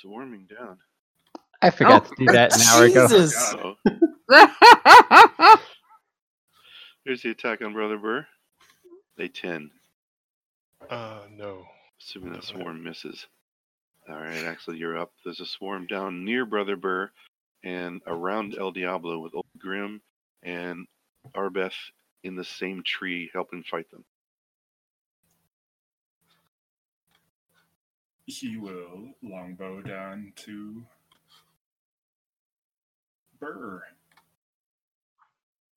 swarming down. I forgot Oh, to do that an hour ago. Jesus. Uh-oh. Here's the attack on Brother Burr. A 10, Uh, no. assuming that swarm misses. All right, Axel, you're up. There's a swarm down near Brother Burr and around El Diablo with Old Grim and Arbeth in the same tree helping fight them. He will longbow down to Burr.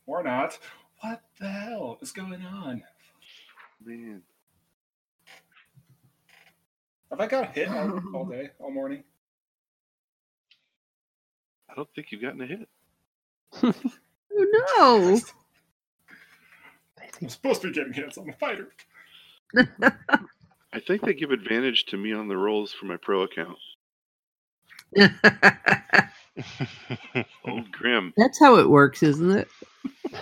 Or not. What the hell is going on? Man, Have I got hit all, all day, all morning? I don't think you've gotten a hit. oh no! I'm supposed to be getting hits. I'm a fighter. No. I think they give advantage to me on the rolls for my pro account. Old Grim. That's how it works, isn't it?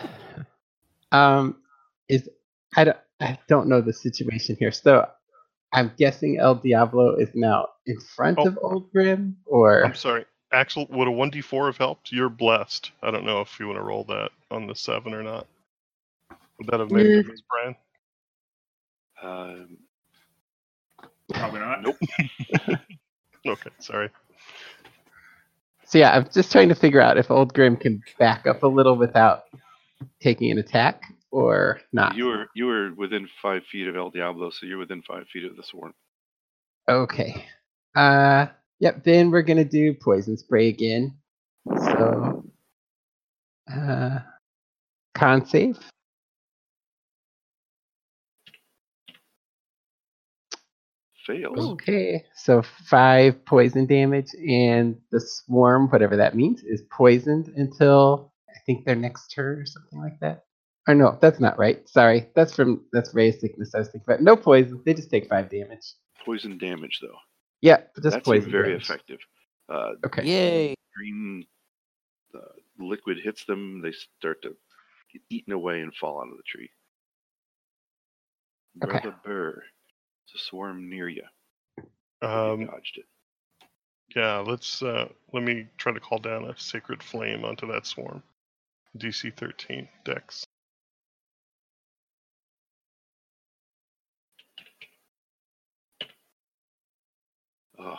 Um, is I don't I don't know the situation here. So I'm guessing El Diablo is now in front Oh. of Old Grim, or I'm sorry. Axel, would a 1d4 have helped? You're blessed. I don't know if you want to roll that on the 7 or not. Would that have made a Yeah. difference, Brian? Um, Probably not. Nope. Okay, sorry. so yeah, I'm just trying to figure out if Old Grim can back up a little without taking an attack or not. you were you were within five feet of El Diablo, so you're within five feet of the swarm. Okay. Uh, yep. Then we're gonna do poison spray again. So, uh, con save. Fails. Okay, so five poison damage, and the swarm, whatever that means, is poisoned until I think their next turn or something like that. Or no, that's not right. Sorry, that's from that's Ray's sickness. I was thinking about no poison. They just take five damage. Poison damage though. Yeah, just That's poison. very damage. effective. Uh, Okay. Yay. green uh, liquid hits them, they start to get eaten away and fall out of the tree. Okay. Brother Burr, it's a swarm near you. you Um, dodged it. yeah, let's uh, let me try to call down a sacred flame onto that swarm. DC 13 Dex. Oh,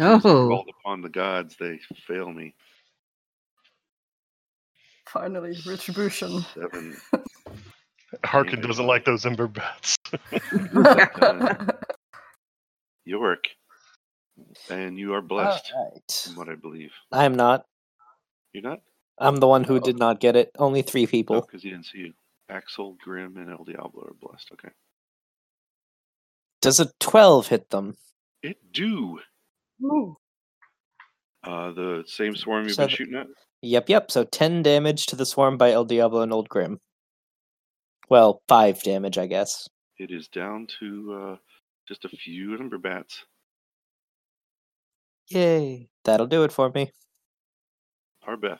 Oh, called upon the gods, they fail me. Finally, retribution. Seven. Harkin doesn't like those ember bats. York. And you are blessed, Alright. from what I believe. I'm not. You're not? I'm the one who Oh. did not get it. Only three people. because he didn't see you. Axel, Grim, and El Diablo are blessed. Okay. Does a 12 hit them? It do. Ooh. Uh, the same swarm you've Seven. been shooting at? Yep, yep. So 10 damage to the swarm by El Diablo and Old Grim. Well, 5 damage, I guess. It is down to uh, just a few ember bats. Yay. That'll do it for me. Arbeth.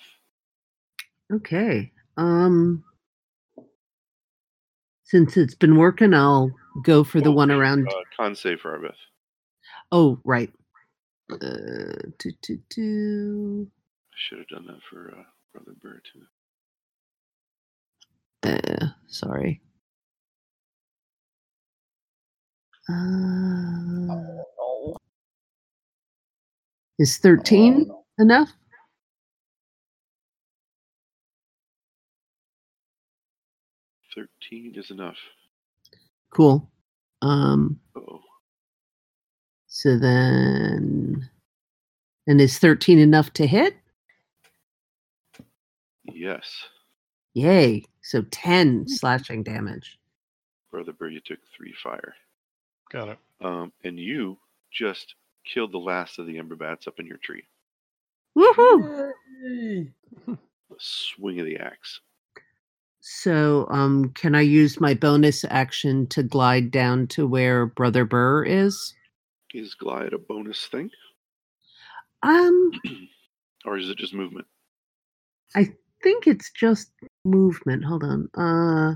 okay. Um, since it's been working, I'll go for the Oh, one around. Uh, con save for Arbeth. Oh, right. Uh, two, two, two. I should have done that for uh, Brother Burr too. Uh, sorry. Uh, is 13 enough? Thirteen is enough. Cool. Um, Oh, so then. And is 13 enough to hit? yes. Yay. So 10 slashing damage. Brother Burr, you took three fire. Got it. Um, and you just killed the last of the ember bats up in your tree. Woohoo! The swing of the axe. So, um, can I use my bonus action to glide down to where Brother Burr is? Is glide a bonus thing, Um, or is it just movement? I think it's just movement. Hold on. Uh,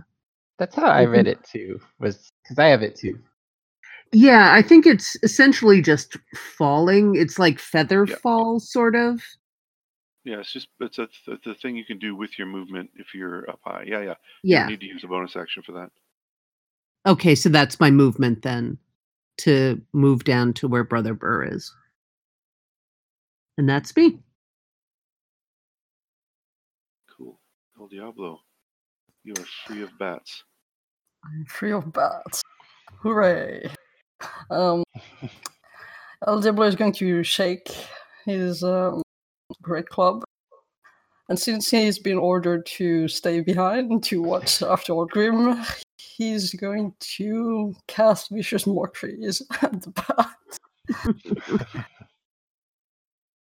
That's how I read it too. Was because I have it too. Yeah, I think it's essentially just falling. It's like feather Yeah. fall, sort of. Yeah, it's just it's a th- the thing you can do with your movement if you're up high. Yeah, yeah. Yeah. You need to use a bonus action for that. Okay, so that's my movement then to move down to where Brother Burr is. And that's me. Cool. El Diablo, you are free of bats. I'm free of bats. Hooray! Um, El Diablo is going to shake his um, great club. And since he's been ordered to stay behind to watch after Grim, he's going to cast Vicious Mockeries at the bat.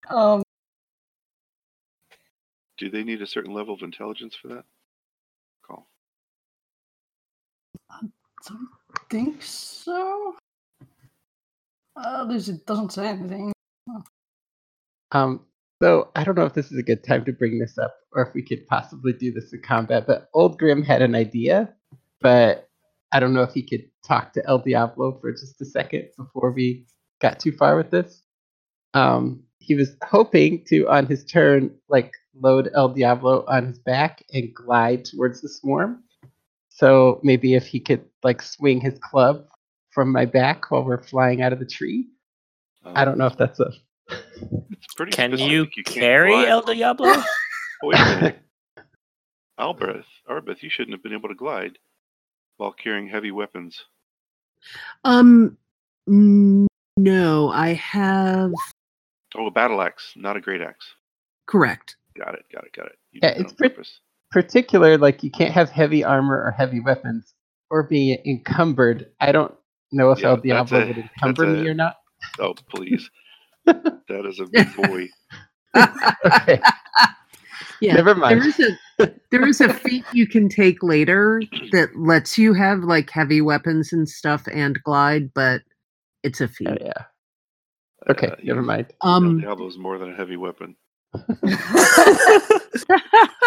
um, Do they need a certain level of intelligence for that? Call. I don't think so. Uh, at least it doesn't say anything. Um, so I don't know if this is a good time to bring this up or if we could possibly do this in combat, but Old Grim had an idea, but I don't know if he could talk to El Diablo for just a second before we got too far with this. Um, he was hoping to, on his turn, like load El Diablo on his back and glide towards the swarm. So maybe if he could like swing his club from my back while we're flying out of the tree. I don't know if that's a It's pretty. Can specific. you carry. El Diablo? Oh, wait a minute. Albrecht, Arbeth, you shouldn't have been able to glide while carrying heavy weapons. Um no, I have Oh, a battle axe, not a great axe. correct. Got it, got it, got it. You Yeah, it's on pretty- particular like you can't have heavy armor or heavy weapons or be encumbered. I don't know if Yeah, El that's Diablo a- would encumber me a- or not. Oh, please. that is a big boy. Okay, Yeah. never mind. is a there is a feat you can take later that lets you have like heavy weapons and stuff and glide, but it's a feat. Oh, yeah. Okay, Uh, never mind. El Um Diablo is more than a heavy weapon.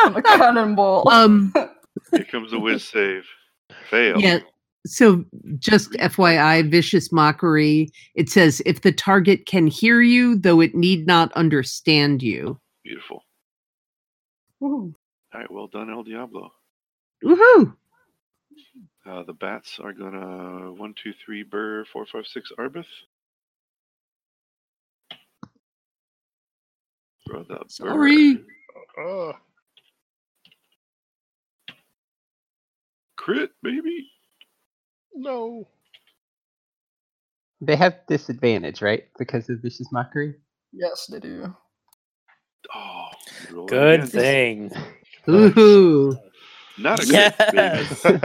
a cannonball. um Here comes a whiz save. Fail. Yeah. So just FYI, vicious mockery. It says if the target can hear you, though it need not understand you. Beautiful. Ooh. All right, well done, El Diablo. Woohoo! Uh, the bats are gonna one, two, three, Burr, four, five, six, Arbeth. Brother Sorry. Burr. Uh, Crit, baby. no. They have disadvantage, right? Because of vicious mockery. Yes, they do. Oh, roll Good again. thing. Woohoo! Not a crit, Yes. baby.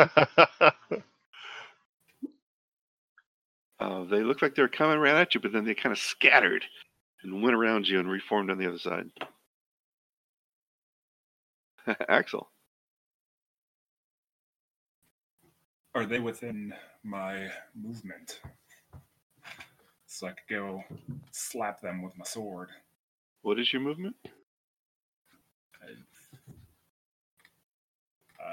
Uh, they look like they're coming right at you, but then they kind of scattered and went around you and reformed on the other side. Axel. Are they within my movement? So I could go slap them with my sword. What is your movement? Uh,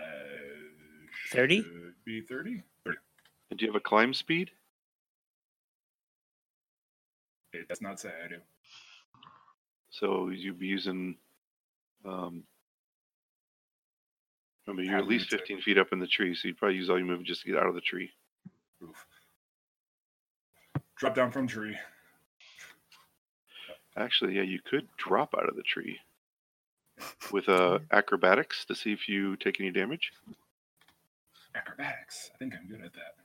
30? should Be 30? 30. And do you have a climb speed? It does not say I do. So you'd be using. Um, remember, you're at least 15 feet up in the tree, so you'd probably use all your movement just to get out of the tree. Oof. Drop down from tree. Actually, yeah, you could drop out of the tree with uh, acrobatics to see if you take any damage. Acrobatics. I think I'm good at that.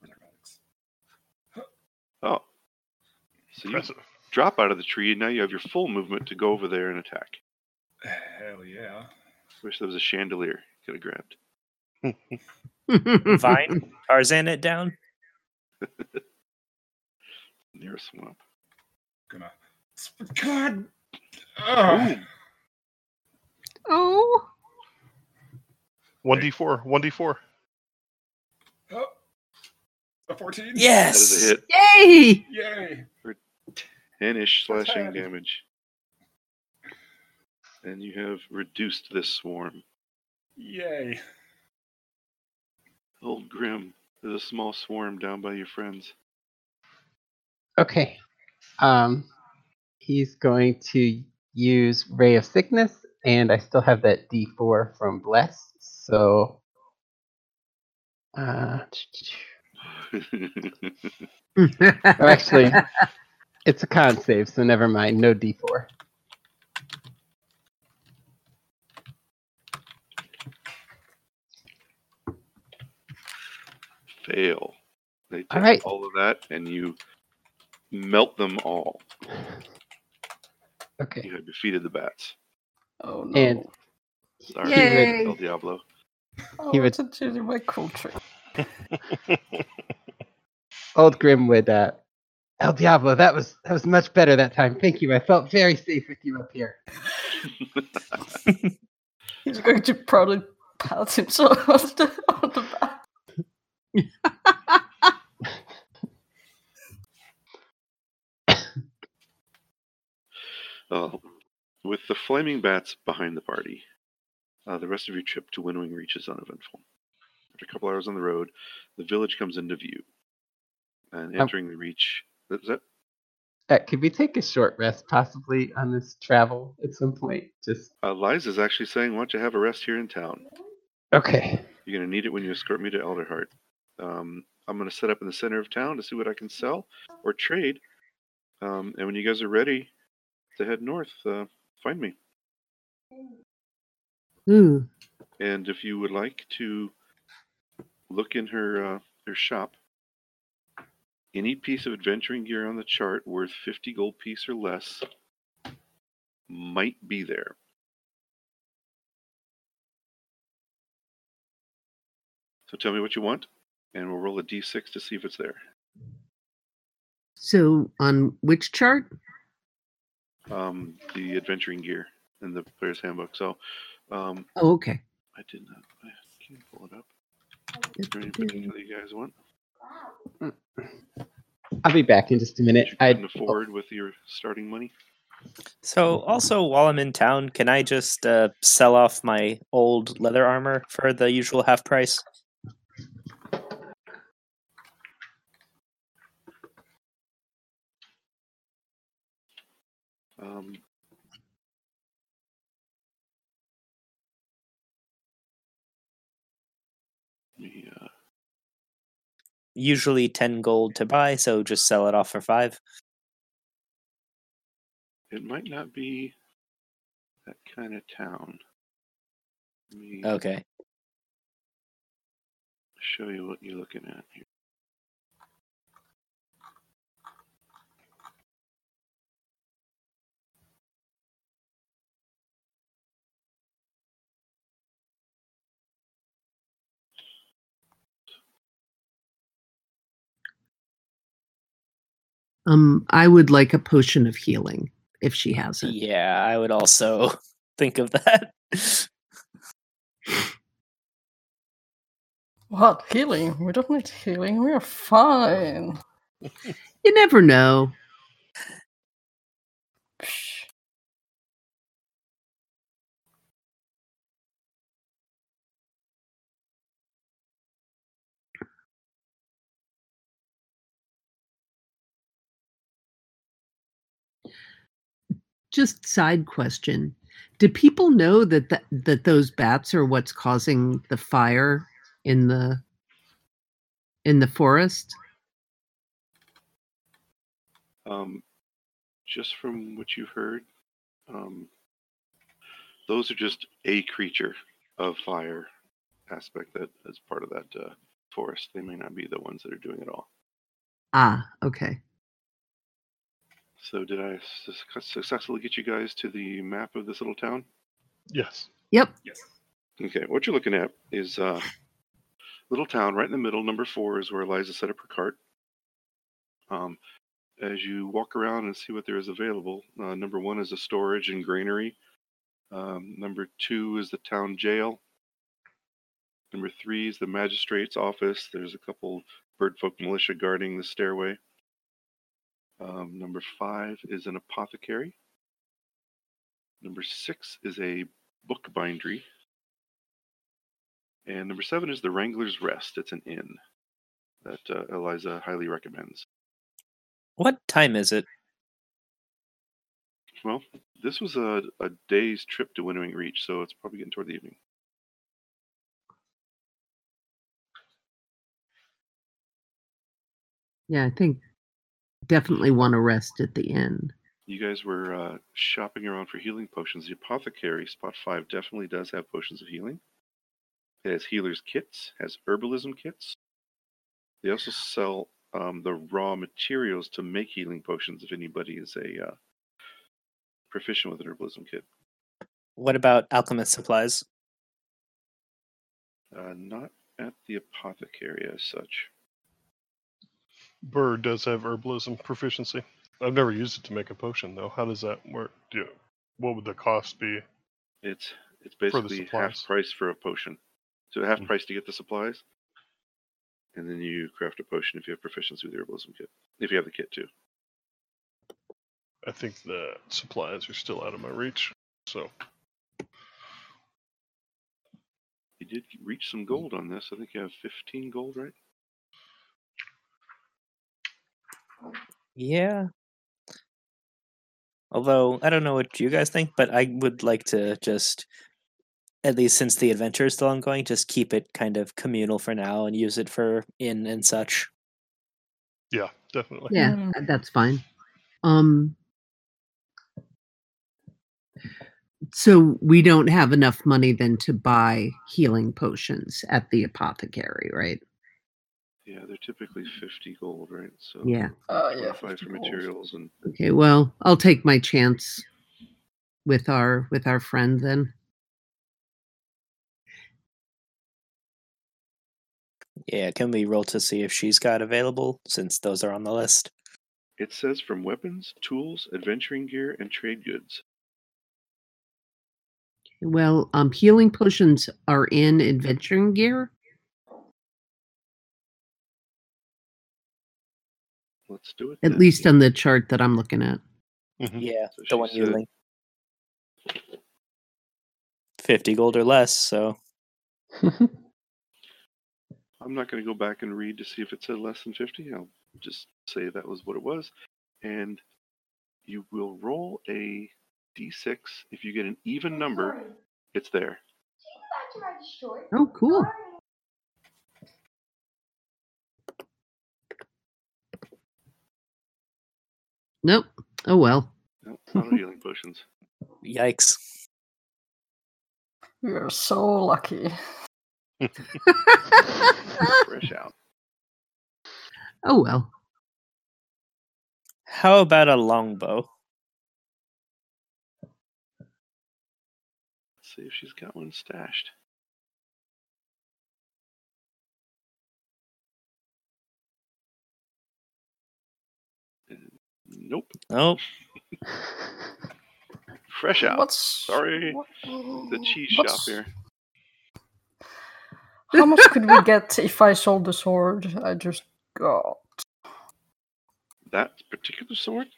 Where's acrobatics? Oh. So you Impressive. Drop out of the tree, and now you have your full movement to go over there and attack. Hell yeah. Wish there was a chandelier you could have grabbed. Fine. Tarzan it down. Near a swamp. Gonna. God! Ugh. oh, 1d4. 1d4. Oh. A 14? That is Yes. a hit. yay! Yay! 10-ish slashing damage. And you have reduced this swarm. Yay. Old Grim, There's a small swarm down by your friends. Okay. Um, he's going to use Ray of Sickness, and I still have that D4 from Bless. So, uh, oh, actually, it's a con save, so never mind. No D4. Fail. They take All right. all of that and you melt them all. Okay. You have defeated the bats. Oh no. And Sorry, Yay. El Diablo. oh, he would- it's a Judy my cool trick. Old Grim would, uh, El Diablo, that was that was much better that time. Thank you. I felt very safe with you up here. He's going to proudly pat himself on the, on the back. Uh, with the flaming bats behind the party, uh, the rest of your trip to Winnowing Reach is uneventful. After a couple hours on the road, the village comes into view. And Um, entering the reach, is that Uh, could we take a short rest, possibly, on this travel at some point? Just uh, Liza's actually saying, "Why don't you have a rest here in town? okay. You're going to need it when you escort me to Alderheart. Um, I'm going to set up in the center of town to see what I can sell or trade. Um, and when you guys are ready to head north, uh, find me. Ooh. And if you would like to look in her uh, her shop, any piece of adventuring gear on the chart worth 50 gold piece or less might be there. So tell me what you want, and we'll roll a d6 to see if it's there. So on which chart? Um, the adventuring gear in the player's handbook. So um, Oh, okay. I did not. I can't pull it up. Is there any particular you guys want? I'll be back in just a minute. you I couldn't afford with your starting money? So, also, while I'm in town, can I just uh, sell off my old leather armor for the usual half price? Um, me, uh, Usually 10 gold to buy, so just sell it off for 5. it might not be that kind of town. Okay. show you what you're looking at here. Um, I would like a potion of healing if she has it. Yeah, I would also think of that. What healing? We don't need healing. We are fine. You never know. Just side question: Do people know that th- that those bats are what's causing the fire in the in the forest? Um, just from what you've heard, um, those are just a creature of fire aspect that is part of that uh, forest. They may not be the ones that are doing it all. Ah, okay. So, did I su- successfully get you guys to the map of this little town? Yes. Yep. Yes. Okay, what you're looking at is uh, little town right in the middle. Number four is where Eliza set up her cart. Um, as you walk around and see what there is available, uh, number one is a storage and granary. Um, number two is the town jail. Number three is the magistrate's office. There's a couple of birdfolk militia guarding the stairway. Um, number five is an apothecary. Number six is a book bindery. And number seven is the Wrangler's Rest. It's an inn. that uh, Eliza highly recommends. What time is it? Well, this was a, a day's trip to Winnowing Reach, so it's probably getting toward the evening. Yeah, I think definitely want to rest at the inn. You guys were uh, shopping around for healing potions. The apothecary, spot five, definitely does have potions of healing. It has healer's kits, has herbalism kits. They also sell um, the raw materials to make healing potions if anybody is a uh, proficient with an herbalism kit. What about alchemist supplies? Uh, not at the apothecary as such. Burr does have herbalism proficiency. I've never used it to make a potion though. How does that work? Do what would the cost be? It's it's basically half price for a potion. So half Mm. price to get the supplies, and then you craft a potion if you have proficiency with the herbalism kit. If you have the kit too. I think the supplies are still out of my reach. So You did reach some gold on this. I think you have 15 gold, right? Yeah. Although I don't know what you guys think, but I would like to just, at least since the adventure is still ongoing, just keep it kind of communal for now and use it for in and such. yeah, definitely. Yeah, Mm. th- that's fine. Um so we don't have enough money then to buy healing potions at the apothecary, right? Yeah, they're typically 50 gold, right? So Yeah. Uh, yeah, 25 50 for gold. materials and Okay, well, I'll take my chance with our with our friend then. Yeah, can we roll to see if she's got available since those are on the list? it says from weapons, tools, adventuring gear, and trade goods. Well, um healing potions are in adventuring gear. Let's do it. At then. least on the chart that I'm looking at. Mhm. Yeah, So the one you said- link. 50 gold or less, so I'm not going to go back and read to see if it said less than 50. I'll just say that was what it was. And you will roll a d6. If you get an even number, it's there. Oh, cool. Nope. Oh well. No, not healing potions. yikes. We are so lucky. Fresh out. oh well. How about a longbow? Let's see if she's got one stashed. Nope. Nope. Fresh out. What's Sorry. what- The cheese shop here. How much could we get if I sold the sword I just got? That particular sword?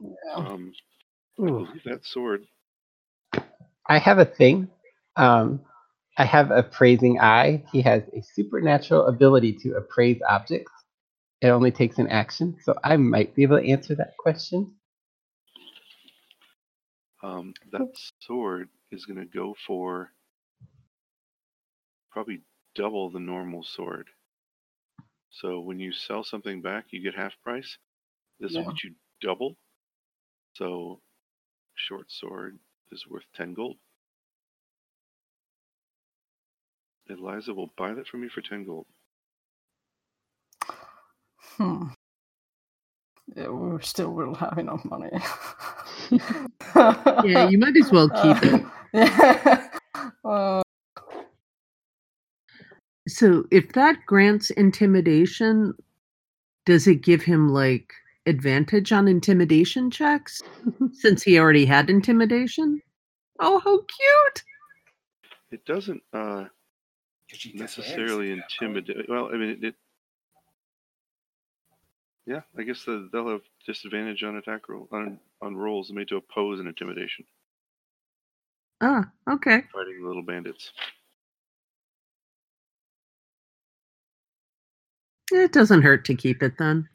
Yeah. Um, I Ooh. believe that sword. I have a thing. Um, I have appraising eye. He has a supernatural ability to appraise objects. It only takes an action, so I might be able to answer that question. Um, that sword is going to go for probably double the normal sword. So when you sell something back, you get half price. This will Yeah. get you double. So short sword is worth 10 gold. Eliza will buy that from you for 10 gold. Hmm. Yeah, we still will have enough money. Yeah, you might as well keep it. Yeah. Uh, So if that grants intimidation, does it give him like advantage on intimidation checks since he already had intimidation? Oh, how cute! It doesn't uh, Could she get necessarily advantage for that, though? intimidate. Well, I mean, it, it. Yeah, I guess the, they'll have disadvantage on attack roll on on rolls made to oppose an intimidation. Ah, okay. Fighting little bandits. It doesn't hurt to keep it then.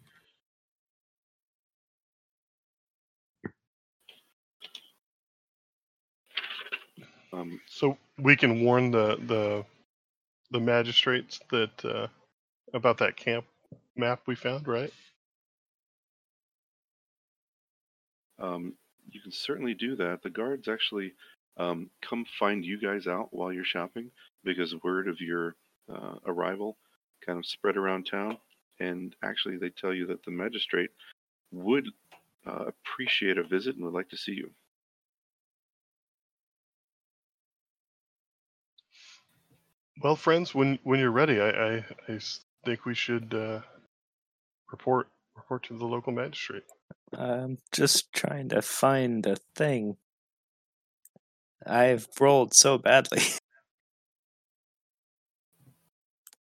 Um, So we can warn the the the magistrates that uh, about that camp map we found, right? Um, you can certainly do that. The guards actually um, come find you guys out while you're shopping because word of your uh, arrival kind of spread around town. And actually, they tell you that the magistrate would uh, appreciate a visit and would like to see you. Well, friends, when when you're ready, I I think we should uh, report report to the local magistrate. I'm just trying to find a thing. I've rolled so badly.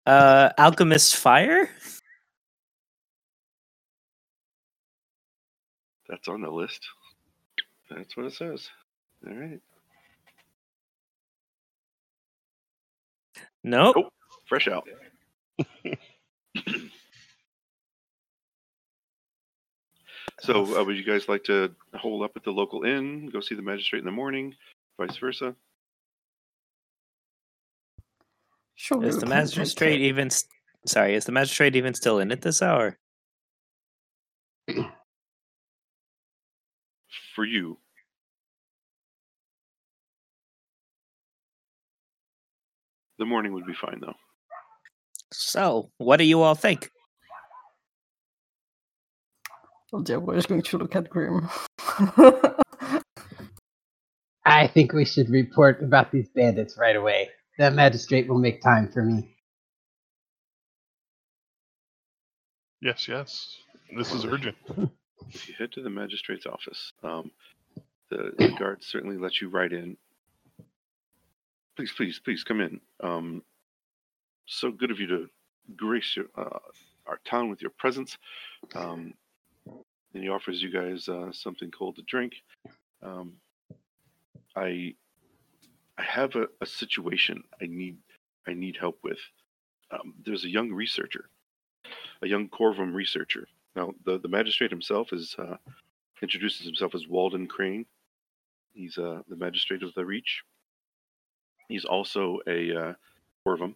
Uh, alchemist fire. That's on the list. That's what it says. All right. Nope. Nope. Fresh out. So, uh, would you guys like to hold up at the local inn, go see the magistrate in the morning, vice versa? Sure. Is the magistrate even? s- Sorry, is the magistrate even still in at this hour? For you, the morning would be fine, though. So, what do you all think? Oh dear, we're just going to look at Grim. I think we should report about these bandits right away. That magistrate will make time for me. Yes, yes. This is urgent. If you head to the magistrate's office, um, the, the guards certainly let you right in. Please, please, please come in. Um, so good of you to grace your, uh, our town with your presence. Um, and he offers you guys uh, something cold to drink. Um, I, I have a, a situation I need I need help with. Um, there's a young researcher, a young Corvum researcher now, the, the magistrate himself is uh, introduces himself as Walden Crane. He's uh, the magistrate of the Reach. He's also a uh, Corvum.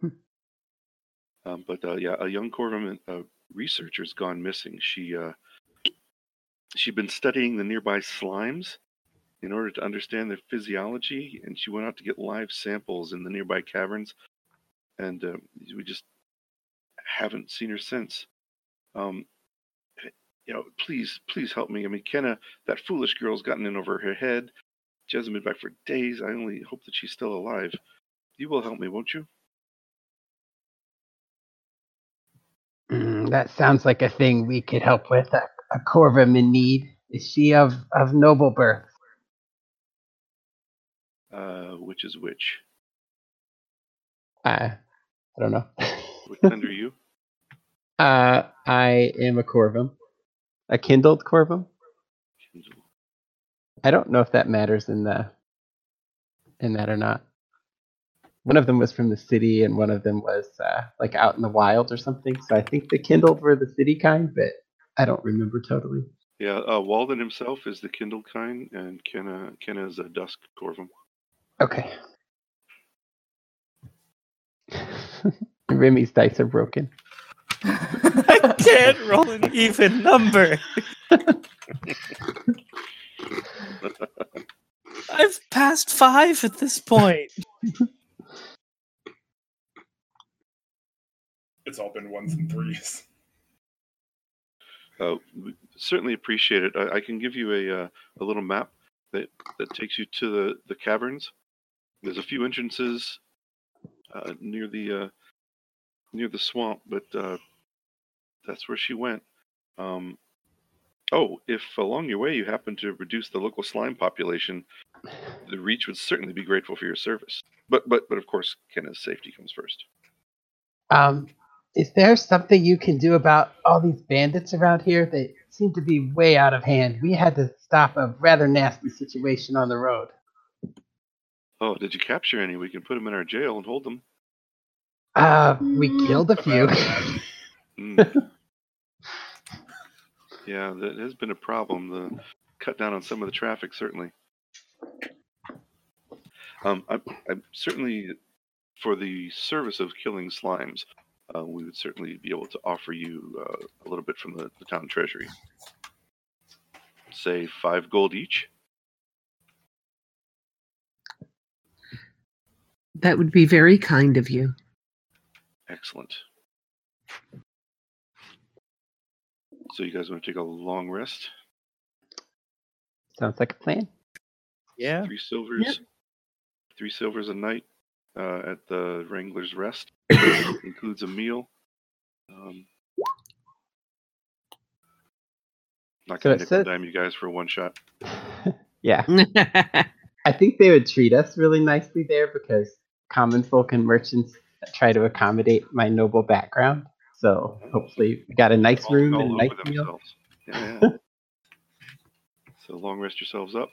Hmm. Um, but uh, yeah, a young Corvum uh, researcher's gone missing. She uh, she'd been studying the nearby slimes in order to understand their physiology, and she went out to get live samples in the nearby caverns, and uh, we just haven't seen her since. Um, you know, please, please help me. I mean, Kenna, that foolish girl's gotten in over her head. She hasn't been back for days. I only hope that she's still alive. You will help me, won't you? Mm, that sounds like a thing we could help with. A, a Corvum in need. Is she of, of noble birth? Uh, which is which? Uh, I don't know. What kind are you? uh, I am a Corvum. A kindled Corvum? I don't know if that matters in the in that or not. One of them was from the city, and one of them was uh, like out in the wild or something. So I think the kindled were the city kind, but I don't remember totally. Yeah, uh, Walden himself is the kindled kind, and Kenna Kenna is a dusk Corvum. Okay. Remy's dice are broken. I can't roll an even number. I've passed five at this point. It's all been ones and threes. Uh, we certainly appreciate it. I, I can give you a uh, a little map that that takes you to the the caverns. There's a few entrances uh, near the uh, near the swamp, but uh, that's where she went. Um, oh, if along your way you happen to reduce the local slime population, the Reach would certainly be grateful for your service. But but but of course, Kenna's safety comes first. Um, is there something you can do about all these bandits around here? They seem to be way out of hand. We had to stop a rather nasty situation on the road. Oh, did you capture any? We can put them in our jail and hold them. Uh, we Mm. killed a few. Mm. yeah, that has been a problem. The cut down on some of the traffic, certainly. Um, I, I'm certainly for the service of killing slimes. Uh, we would certainly be able to offer you uh, a little bit from the, the town treasury. Say five gold each. That would be very kind of you. Excellent. So you guys want to take a long rest? Sounds like a plan. Yeah. Three silvers. Three silvers a night uh, at the Wrangler's Rest. Includes a meal. Um, not gonna it nickel says- dime you guys for one shot. Yeah, I think they would treat us really nicely there because common folk and merchants try to accommodate my noble background. So hopefully we got a nice All- room all and a nice meal. themselves. Yeah, yeah. so long rest yourselves up.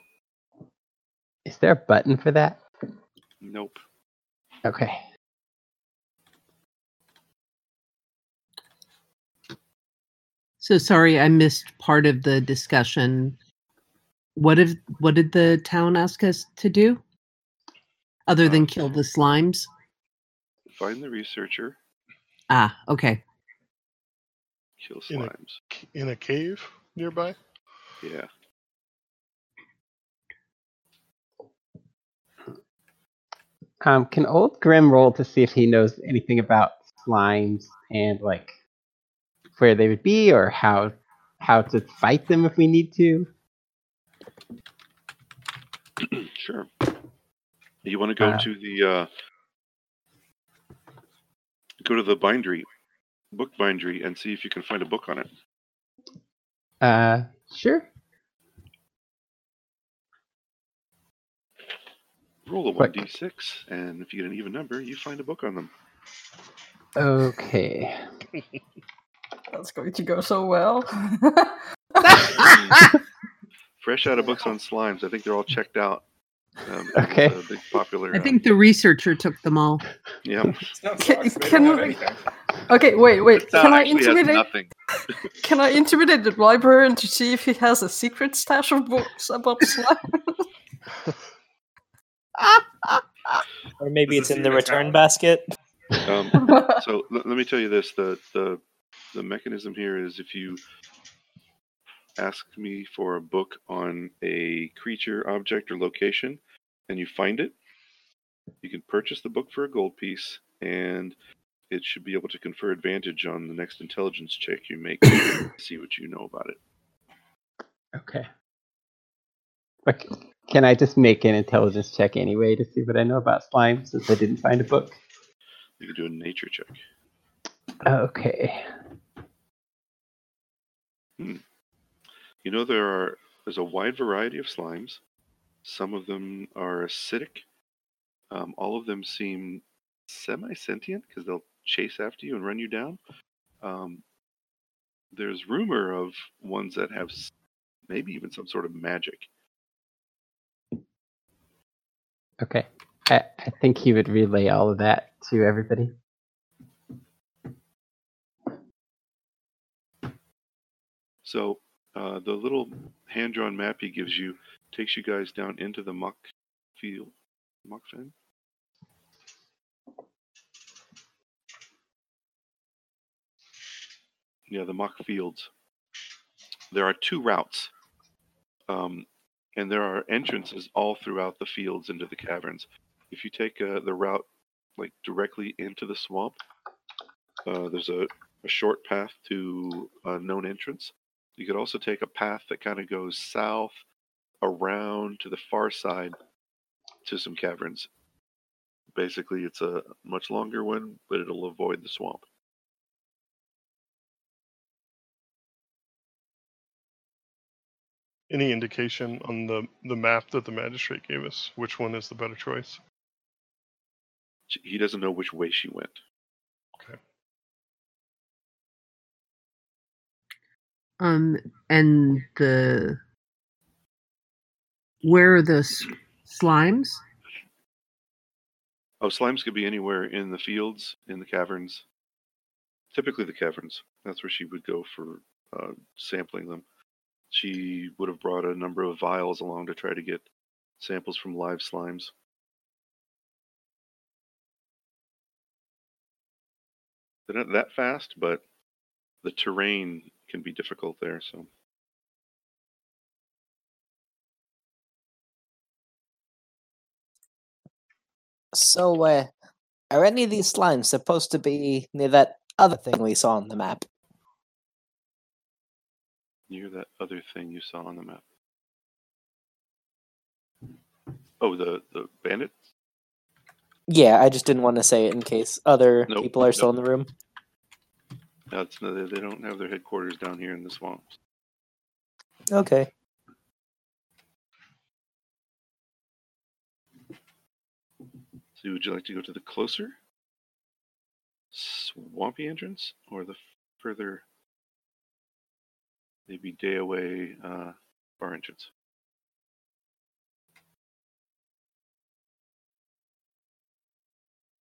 Is there a button for that? Nope. Okay. so sorry, I missed part of the discussion. What if what did the town ask us to do? Other than Uh, kill the slimes? Find the researcher. Ah, okay. Kill In a- slimes. In a cave nearby? Yeah. Um, can old Grim roll to see if he knows anything about slimes and like where they would be or how how to fight them if we need to? sure. You want to go Uh, to the uh, go to the bindery, book bindery, and see if you can find a book on it. Uh, sure. Roll a one d six, and if you get an even number, you find a book on them. Okay. That's going to go so well. Fresh out of books on slimes, I think they're all checked out. Um, Okay. it's a big popular. I think the researcher took them all. yeah. Can- can we- okay, wait, wait. Can I intimidate? Can I intimidate the librarian to see if he has a secret stash of books about slime? Or maybe it's in the the return basket. Um, so l- let me tell you this: the the the mechanism here is if you ask me for a book on a creature, object, or location, and you find it, you can purchase the book for a gold piece, and it should be able to confer advantage on the next intelligence check you make. to see what you know about it. Okay. But c- can I just make an intelligence check anyway to see what I know about slime since I didn't find a book? You can do a nature check. Okay. Hmm. You know there are there's a wide variety of slimes. Some of them are acidic. Um, all of them seem semi-sentient because they'll chase after you and run you down. Um, there's rumor of ones that have maybe even some sort of magic. Okay. I, I think he would relay all of that to everybody. So uh, the little hand-drawn map he gives you takes you guys down into the muck field. Muck fen? Yeah, the muck fields. There are two routes, um, and there are entrances all throughout the fields into the caverns. If you take uh, the route like directly into the swamp, uh, there's a, a short path to a known entrance. You could also take a path that kind of goes south around to the far side to some caverns. Basically, it's a much longer one, but it'll avoid the swamp. Any indication on the, the map that the magistrate gave us? Which one is the better choice? He doesn't know which way she went. Okay. Um, and the where are the s- slimes? Oh, slimes could be anywhere in the fields, in the caverns. Typically, the caverns. That's where she would go for uh, sampling them. She would have brought a number of vials along to try to get samples from live slimes. They're not that fast, but the terrain can be difficult there. So So, uh, are any of these slimes supposed to be near that other thing we saw on the map? Near that other thing you saw on the map. Oh, the the bandit. Yeah, I just didn't want to say it in case other Nope, people are still in the room. That's no, they they don't have their headquarters down here in the swamps. Okay. So, would you like to go to the closer swampy entrance or the further, maybe day away uh, far entrance?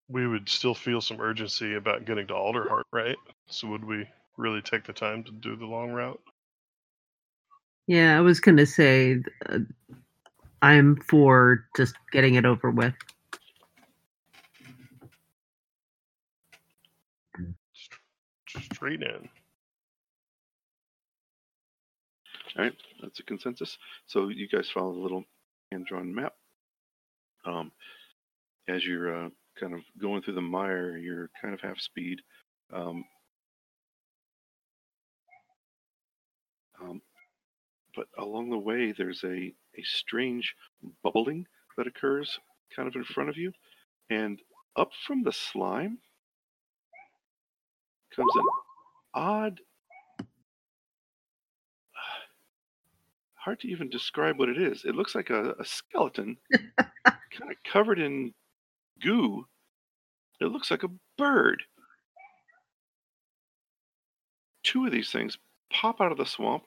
We would still feel some urgency about getting to Alderheart, right? So would we really take the time to do the long route? Yeah, I was gonna say uh, I'm for just getting it over with. Straight in. All right, that's a consensus. So you guys follow the little hand-drawn map. Um, as you're uh, kind of going through the mire, you're kind of half speed. Um, um, but along the way, there's a, a strange bubbling that occurs kind of in front of you. And up from the slime comes an odd hard to even describe what it is. It looks like a, a skeleton, kind of covered in goo. It looks like a bird. Two of these things pop out of the swamp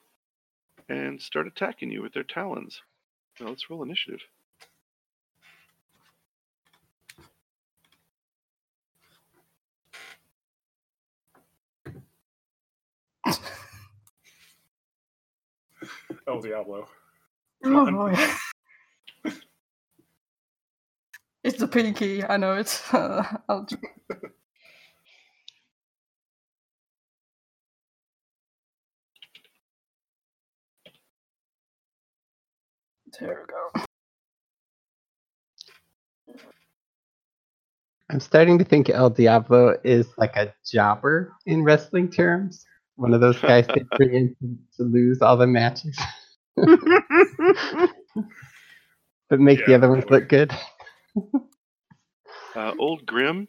and start attacking you with their talons. Now let's roll initiative. El Diablo. Oh, boy. it's the pinky. I know it. Uh, I'll ju- There we go. I'm starting to think El Diablo is like a jobber in wrestling terms. One of those guys they bring in to, to lose all the matches, but make the other ones look good. Uh, Old Grim,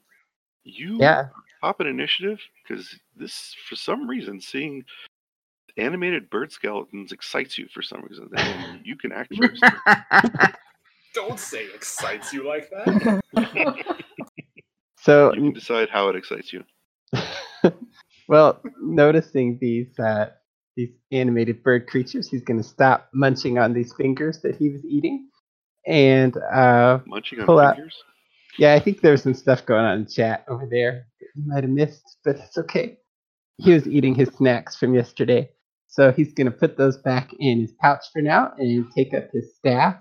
you Yeah. pop an initiative because this, for some reason, seeing animated bird skeletons excites you for some reason. And you can act first. Don't say excites you like that. So You can decide how it excites you. Well, noticing these uh, these animated bird creatures, he's going to stop munching on these fingers that he was eating, and uh, Munching on out. fingers. yeah, I think there's some stuff going on in chat over there that you might have missed, but it's okay. He was eating his snacks from yesterday, so he's going to put those back in his pouch for now and take up his staff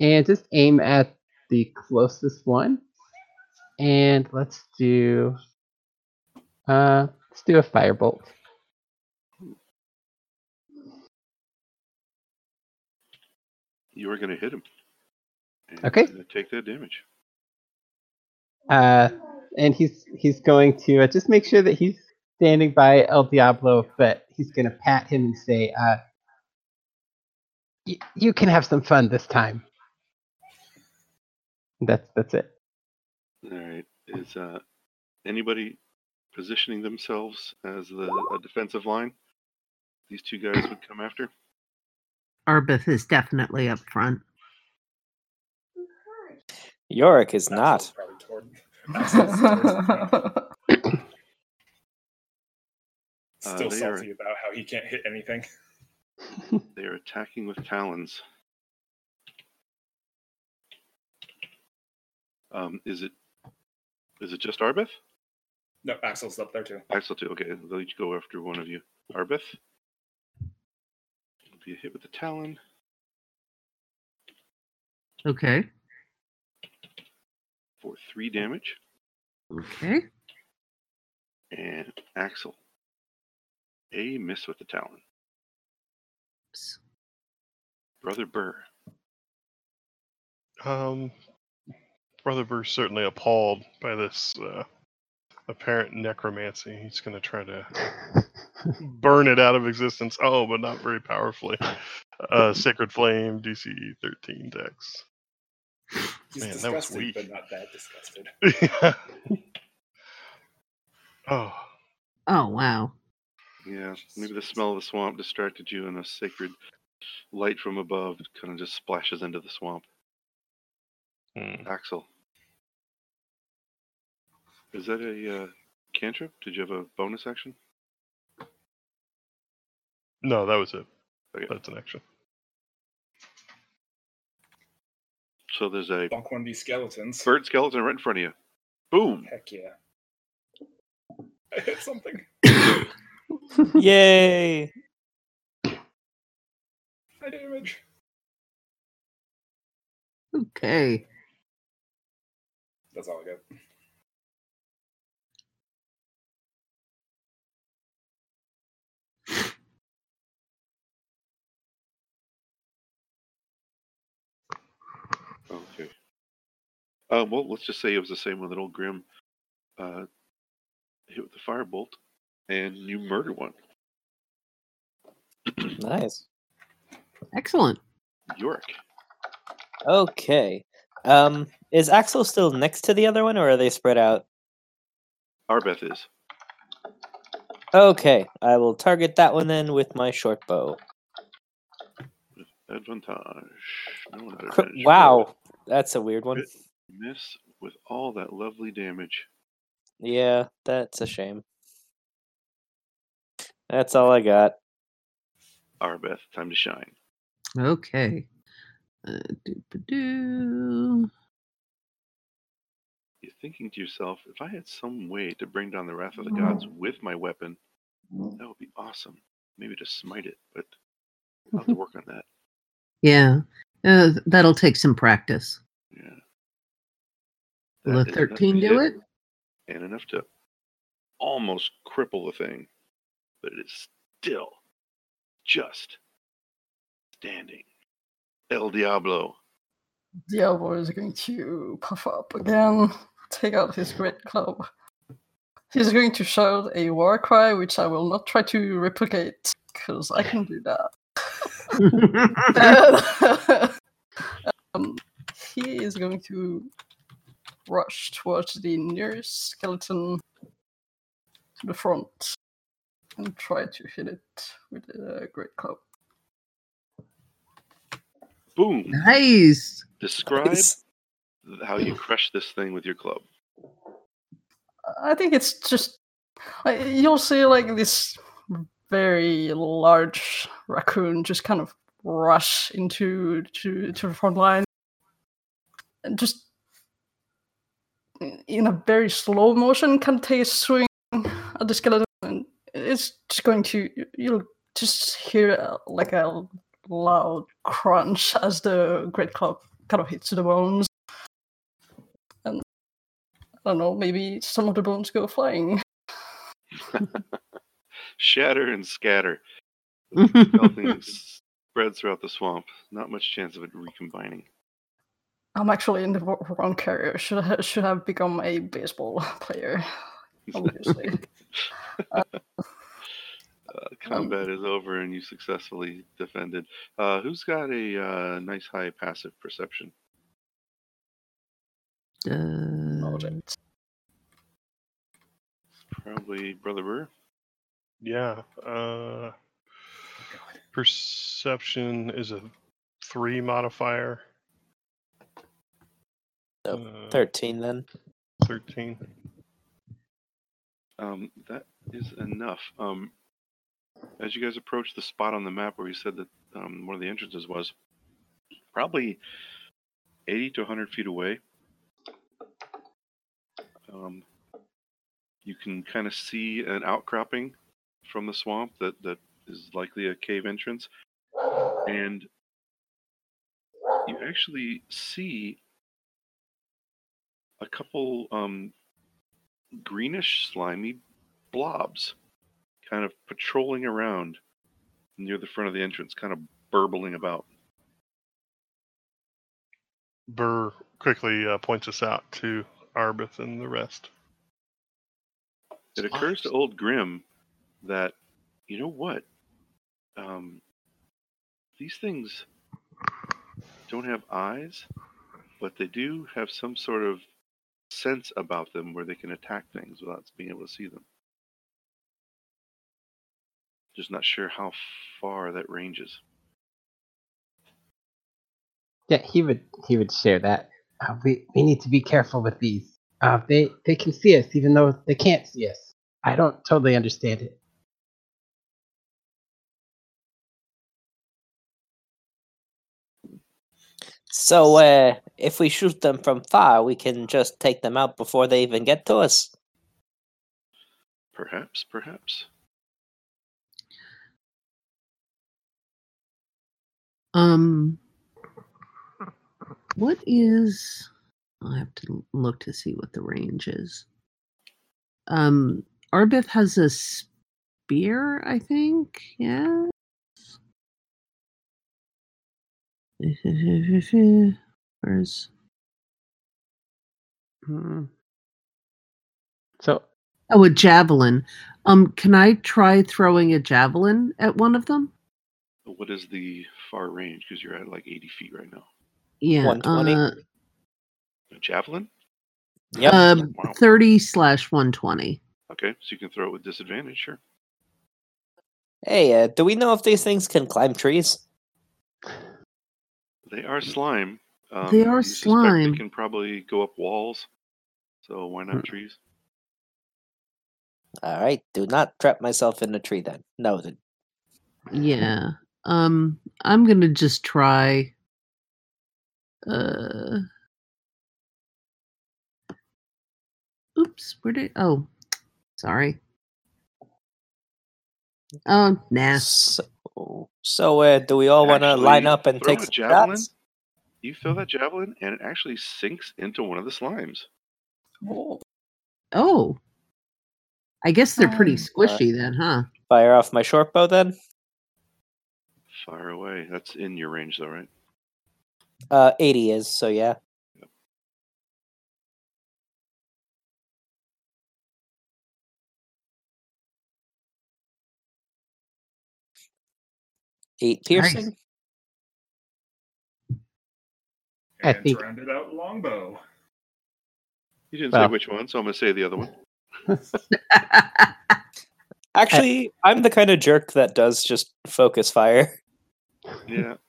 and just aim at the closest one. And let's do uh let's do a firebolt. You are going to hit him. Okay. You're going to take that damage. Uh, and he's he's going to uh, just make sure that he's standing by El Diablo, but he's going to pat him and say, uh, y- "You can have some fun this time." That's that's it. All right. Is uh, anybody positioning themselves as the a defensive line? These two guys would come after. Arbeth is definitely up front. Yorick is not. Axel's probably toward- Axel's towards the front. Uh, Still are- salty about how he can't hit anything. They are attacking with talons. Um, is it Is it just Arbeth? No, Axel's up there too. Axel too. Okay, they'll each go after one of you. Arbeth. It'll be a hit with the Talon. Okay. for three damage. Okay. And Axel. A miss with the Talon. Oops. Brother Burr. Um, Brother Burr's certainly appalled by this uh, apparent necromancy. He's going to try to burn it out of existence. Oh, but not very powerfully. Uh, Sacred Flame, DC 13 dex. He's Man, that was weak. but not that disgusted. oh, Oh wow. Yeah, maybe the smell of the swamp distracted you, and a sacred light from above kind of just splashes into the swamp. hmm. Axel. Is that a uh, cantrip? Did you have a bonus action? no, that was it. Okay. That's an action. So there's a Bonk one of these skeletons. bird skeleton right in front of you. Boom! Heck yeah. I hit something. Yay! High damage. Okay. That's all I got. Okay. Uh, well, let's just say it was the same one that old Grim uh, hit with the firebolt, and you murder one. Nice. Excellent. York. Okay. Um, is Axel still next to the other one, or are they spread out? Arbeth is. Okay, I will target that one then with my short bow. Advantage. No, advantage. Wow, that's a weird one. Crit. Miss with all that lovely damage. Yeah, that's a shame. That's all I got. Arbeth, time to shine. Okay. Uh. You're thinking to yourself, if I had some way to bring down the wrath of the gods with my weapon, that would be awesome. Maybe to smite it, but I'll have to work on that. Yeah. Uh, that'll take some practice. Yeah. Will That a is enough to 13 do hit it? And enough to almost cripple the thing, but it is still just standing. El Diablo. Diablo is going to puff up again, take out his great club. He's going to shout a war cry, which I will not try to replicate because I can do that. um, he is going to rush towards the nearest skeleton to the front and try to hit it with a great club. Boom. nice. Describe Nice. how you crush this thing with your club. I think it's just you'll see like this very large raccoon just kind of rush into to, to the front line and just in a very slow motion can take a swing at the skeleton and it's just going to you'll just hear uh, like a loud crunch as the great club kind of hits the bones and I don't know, maybe some of the bones go flying. Shatter and scatter. Skeleton spreads throughout the swamp. Not much chance of it recombining. I'm actually in the wrong career. Should have, should have become a baseball player. Obviously, Uh, combat is over and you successfully defended. Uh, who's got a uh, nice high passive perception? Uh, Probably Brother Burr. Yeah. Uh, perception is a three modifier. So, Uh, 13 then. 13. Um, that is enough. Um, as you guys approach the spot on the map where you said that um, one of the entrances was, probably 80 to 100 feet away, Um, you can kind of see an outcropping from the swamp that, that is likely a cave entrance. And you actually see a couple um, greenish, slimy blobs kind of patrolling around near the front of the entrance, kind of burbling about. Burr quickly uh, points us out to Arbeth and the rest. It occurs to old Grim that, you know what? Um, these things don't have eyes, but they do have some sort of sense about them where they can attack things without being able to see them. Just not sure how far that ranges. Yeah, he would he would share that. Uh, we we need to be careful with these. Uh, they they can see us even though they can't see us. I don't totally understand it. So, uh, if we shoot them from far, we can just take them out before they even get to us. Perhaps, perhaps. Um, what is? I have to look to see what the range is. Um, Arbeth has a spear, I think. Yeah. Where's Hmm. So oh a javelin? Um, can I try throwing a javelin at one of them? What is the far range? Because you're at like 80 feet right now. Yeah. 120? Uh, A javelin? Yep. um, Wow. thirty slash one twenty. Okay, so you can throw it with disadvantage, sure. hey, uh, do we know if these things can climb trees? They are slime. Um, They are slime. They can probably go up walls. So why Hmm. not trees? All right. Do not trap myself in a tree then. Noted. Yeah. Um, I'm gonna just try. Uh. Oops. Where did? Oh, sorry. Oh, nah. So, so uh, do we all want to line up and take some javelin. shots? You throw that javelin, and it actually sinks into one of the slimes. Oh, Oh. I guess they're pretty Um, squishy then, huh? Fire off my short bow then. Fire away. That's in your range, though, right? Uh, 80 is, so yeah. Eight Nice. piercing. I And think- rounded out longbow. You didn't Well. say which one, so I'm going to say the other one. Actually, I'm the kind of jerk that does just focus fire. Yeah.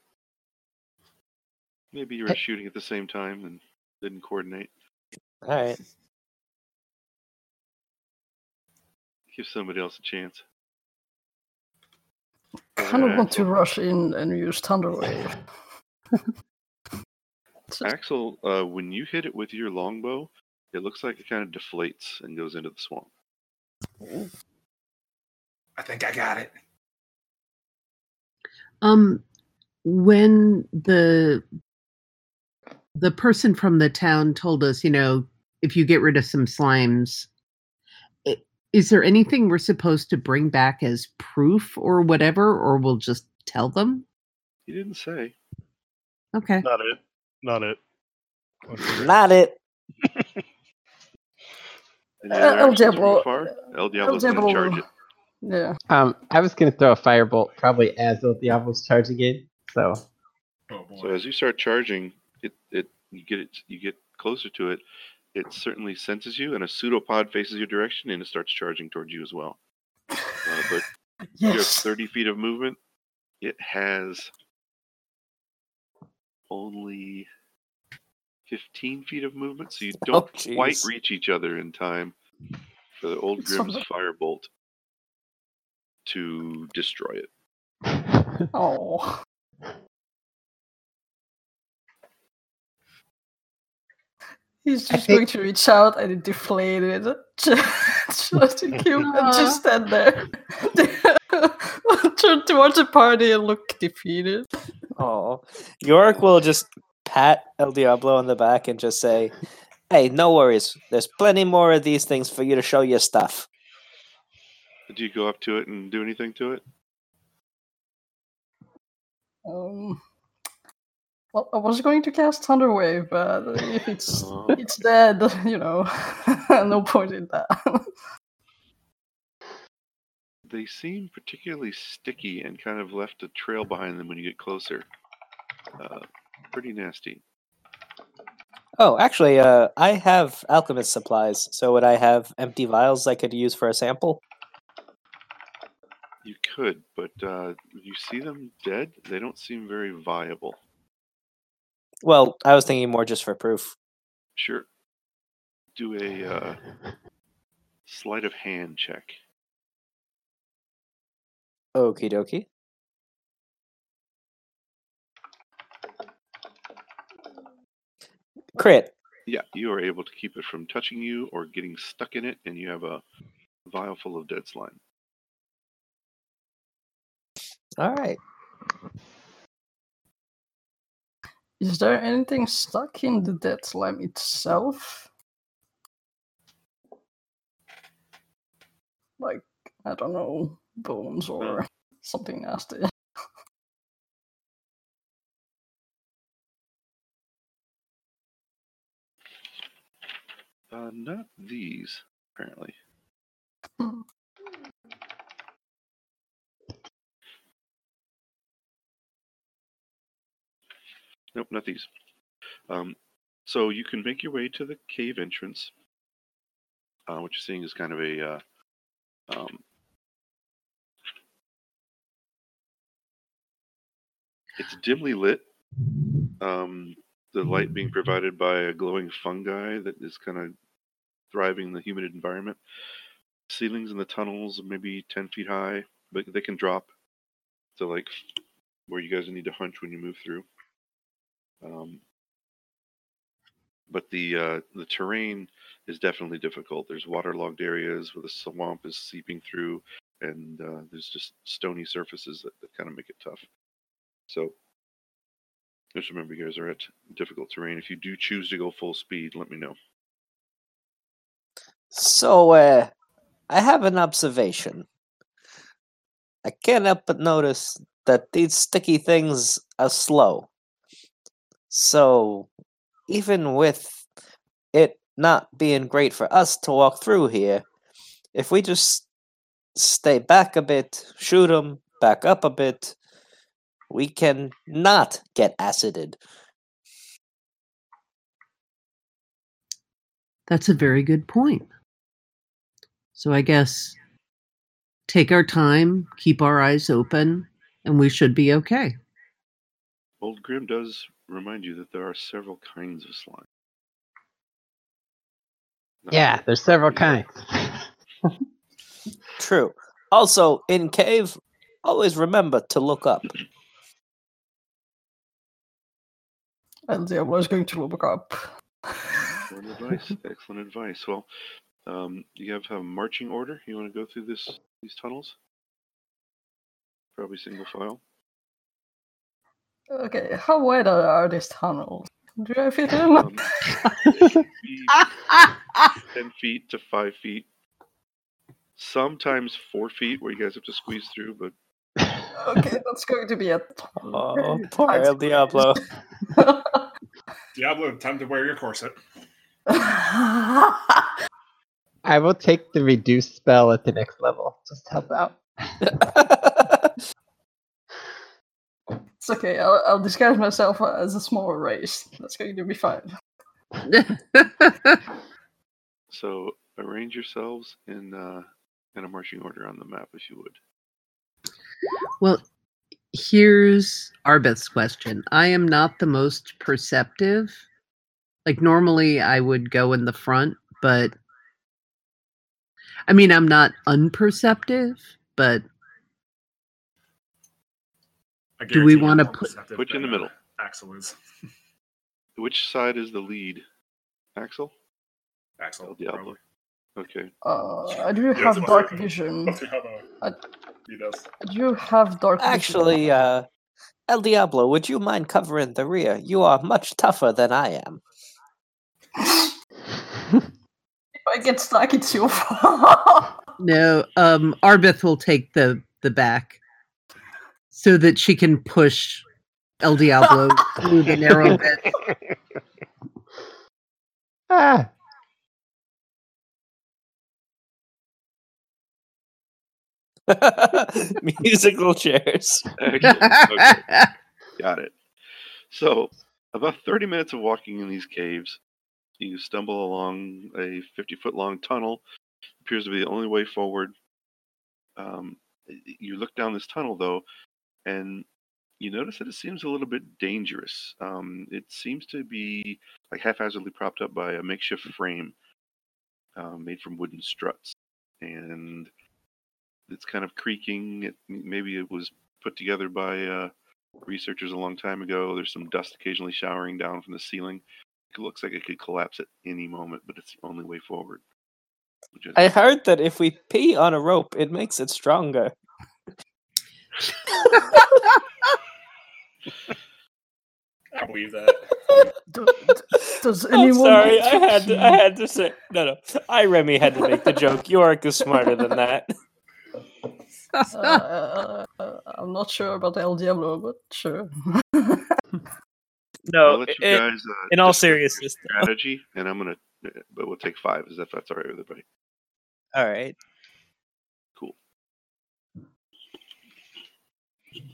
Maybe you were shooting at the same time and didn't coordinate. All right. Give somebody else a chance. Kind of Uh, want to rush in and use Thunder Wave. Axel, uh, when you hit it with your longbow, it looks like it kind of deflates and goes into the swamp. I think I got it. Um, when the the person from the town told us, you know, if you get rid of some slimes, i- is there anything we're supposed to bring back as proof or whatever, or we'll just tell them? He didn't say. Okay. Not it. Not it. Not it. Any other El Diablo- El Diablo's going Diablo- charge it. Yeah. um, I was gonna throw a firebolt probably as El Diablo's charging in. So Oh. So as you start charging, it, it you get it you get closer to it. It certainly senses you, and a pseudopod faces your direction, and it starts charging towards you as well. Uh, but you have 30 feet of movement. It has only 15 feet of movement, so you Oh, don't quite reach each other in time for the old It's Grim's not- firebolt to destroy it. Oh. He's I just going to reach out and deflate it deflated. Just, just to keep and just stand there. Turn towards the party and look defeated. Oh, Yorick will just pat El Diablo on the back and just say, "Hey, no worries. There's plenty more of these things for you to show your stuff." Do you go up to it and do anything to it? Um, well, I was going to cast Thunderwave, but if it's Oh. it's dead, you know, no point in that. They seem particularly sticky and kind of left a trail behind them when you get closer. Uh, pretty nasty. Oh, actually, uh, I have alchemist supplies. So would I have empty vials I could use for a sample? You could, but uh, you see them dead. They don't seem very viable. Well, I was thinking more just for proof. Sure. Do a uh, sleight of hand check. Okie dokie. Crit. Yeah, you are able to keep it from touching you or getting stuck in it, and you have a vial full of dead slime. All right. Is there anything stuck in the dead slime itself? Like, I don't know, bones or something nasty. Uh, not these, apparently. Nope, not these. Um, so you can make your way to the cave entrance. Uh, what you're seeing is kind of a uh, um, it's dimly lit. Um, the light being provided by a glowing fungi that is kind of thriving in the humid environment. Ceilings in the tunnels maybe 10 feet high, but they can drop to like where you guys need to hunch when you move through. Um, but the uh, the terrain is definitely difficult. There's waterlogged areas where the swamp is seeping through, and uh, there's just stony surfaces that, that kind of make it tough. So just remember, you guys are at difficult terrain. If you do choose to go full speed, let me know. So, uh, I have an observation. I can't help but notice that these sticky things are slow. So, even with it not being great for us to walk through here, if we just stay back a bit, shoot them, back up a bit, we can not get acided. That's a very good point. So I guess take our time, keep our eyes open, and we should be okay. Old Grim does remind you that there are several kinds of slime. Not Yeah, there's several Yeah. kinds. True. Also, in cave, always remember to look up. And Diablo was going to look up. Excellent advice. Excellent advice. Well, um, you have a marching order. You want to go through this these tunnels? Probably single file. Okay, how wide are, are these tunnels? Do I fit in? Um, it could be ten feet to five feet. Sometimes four feet, where you guys have to squeeze through. But okay, that's going to be a Oh, poor El Diablo. Diablo, time to wear your corset. I will take the reduced spell at the next level. Just help out. it's okay. I'll, I'll disguise myself as a small race. That's going to be fine. so arrange yourselves in uh, in a marching order on the map, if you would. well, here's Arbeth's question. I am not the most perceptive. Like normally I would go in the front, but I mean I'm not unperceptive, but I Do we wanna put- perceptive Put you in the middle. uh, Axel is. Which side is the lead Axel? Axel. El Diablo. probably. Okay. Uh, I do Yeah, have it's dark okay. vision. Let's see how the- I- he does. I do have dark vision. Actually, uh, El Diablo, would you mind covering the rear? You are much tougher than I am. if I get stuck, it's your fault. No, um, Arbeth will take the the back so that she can push El Diablo through the narrow bit. ah, Musical chairs. Excellent. Okay. Got it. So, about 30 minutes of walking in these caves, you stumble along a 50 foot long tunnel. Appears to be the only way forward. Um, you look down this tunnel, though, and you notice that it seems a little bit dangerous. Um, it seems to be like haphazardly propped up by a makeshift frame um, made from wooden struts. And it's kind of creaking. It, maybe it was put together by uh, researchers a long time ago. There's some dust occasionally showering down from the ceiling. It looks like it could collapse at any moment, but it's the only way forward. I heard that if we pee on a rope, it makes it stronger. I believe that. Do- Does I'm anyone? sorry, I had to, I had to say no, no. I Remy had to make the joke. York is smarter than that. Uh, I'm not sure about El Diablo, but sure. No, let it- guys. Uh, in all seriousness, strategy, and I'm gonna, but we'll take five. Is that that's all right with everybody? all right.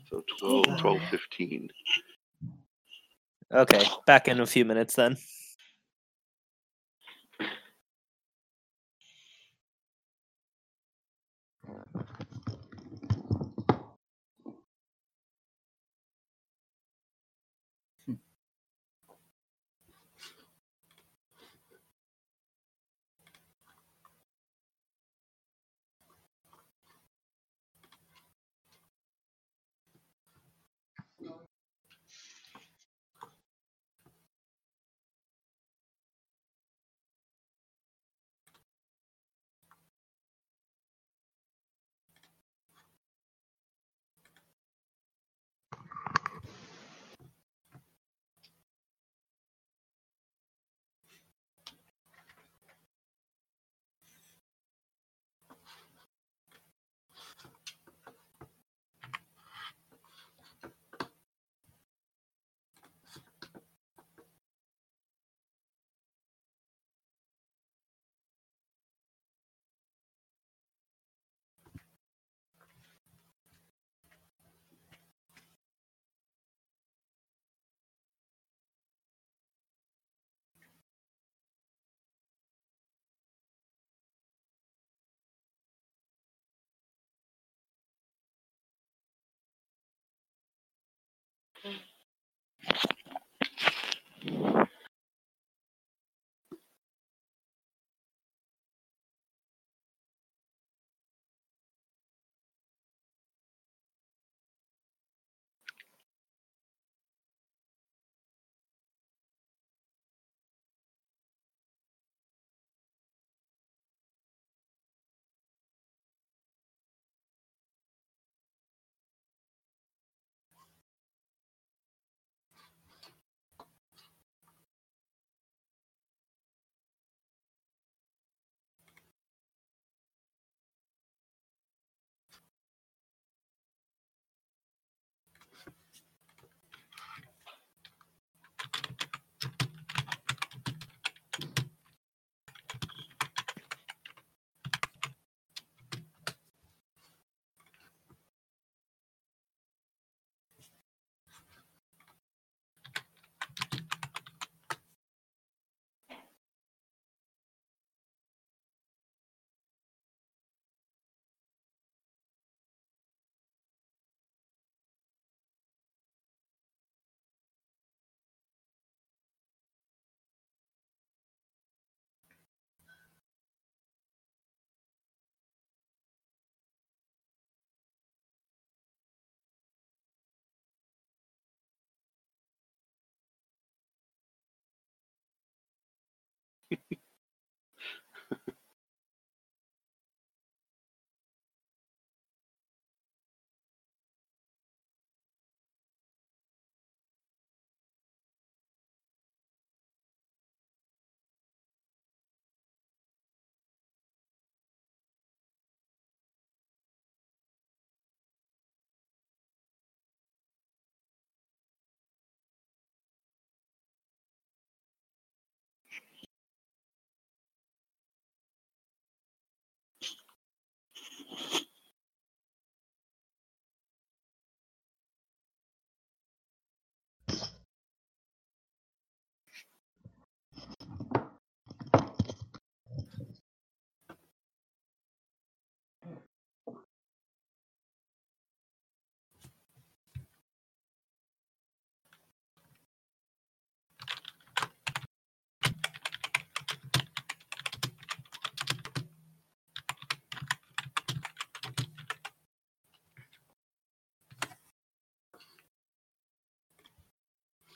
So 12, 12 15. Okay, back in a few minutes then. Mm.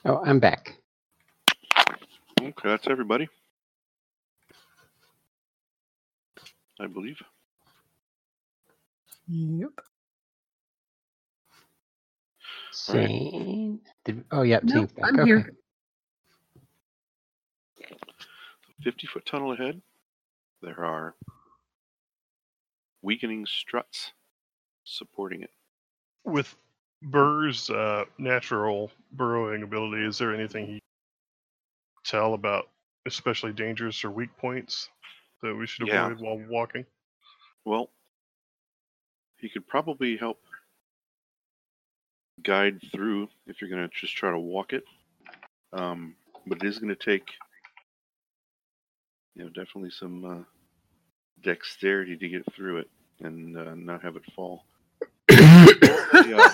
Oh, I'm back. Okay, that's everybody. I believe. Yep. Shane. Did, oh, yeah, No, Shane's back. I'm okay. here. 50 foot tunnel ahead. There are weakening struts supporting it. With Burr's uh, natural burrowing ability, is there anything he tell about especially dangerous or weak points that we should Yeah. avoid while walking? Well, he could probably help guide through if you're going to just try to walk it. Um, but it is going to take, you know, definitely some uh, dexterity to get through it and uh, not have it fall. Yeah.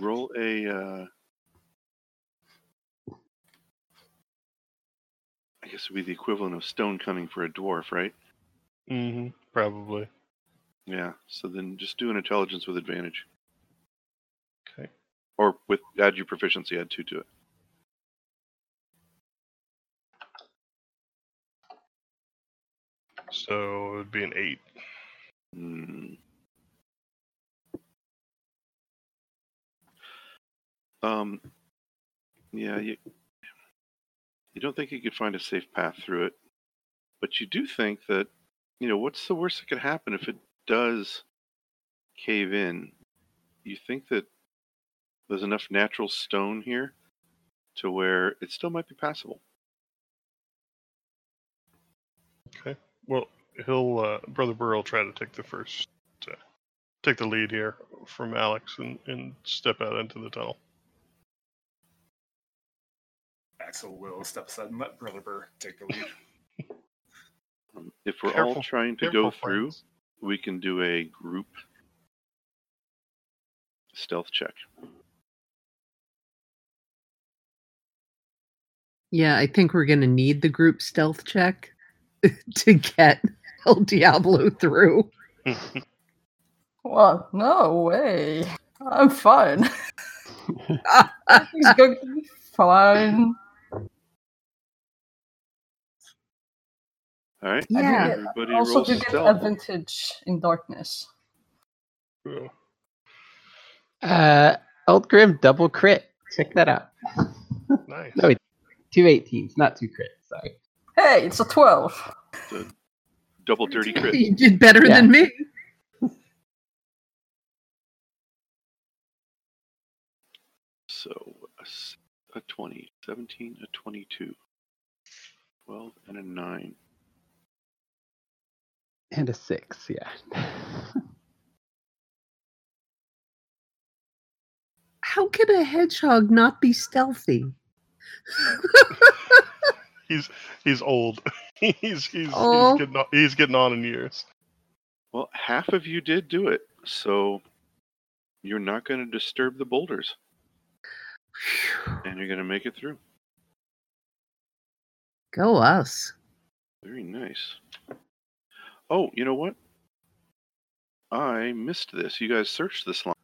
Roll a. Uh, I guess it would be the equivalent of stone cunning for a dwarf, right? Mm-hmm. Probably. Yeah. So then just do an intelligence with advantage. Okay. Or with add your proficiency, add two to it. So it would be an eight. Hmm. Um. Yeah, you. You don't think you could find a safe path through it, but you do think that, you know, what's the worst that could happen if it does cave in? You think that there's enough natural stone here to where it still might be passable. Okay. Well, he'll uh, brother Burr will try to take the first, uh, take the lead here from Alex and, and step out into the tunnel. Axel will step aside and let Brother Burr take the lead. Um, if we're all trying to Careful, go through, friends. we can do a group stealth check. Yeah, I think we're going to need the group stealth check to get El Diablo through. well, No way. I'm fine. Everything's going to be fine. All right. Yeah. Everybody also, roll do get stealth. advantage in darkness. Uh, Old Grim double crit. Check that out. nice. No, Two 18s, not two crits. Sorry. Hey, it's a 12. Double dirty crit. You did better Yeah. than me. So a 20, 17, a 22, 12, and a 9. And a six, yeah. How can a hedgehog not be stealthy? He's he's old. he's he's Oh. he's getting on, he's getting on in years. Well, half of you did do it, so you're not going to disturb the boulders, and you're going to make it through. Go us. Very nice. Oh, you know what? I missed this. You guys searched this line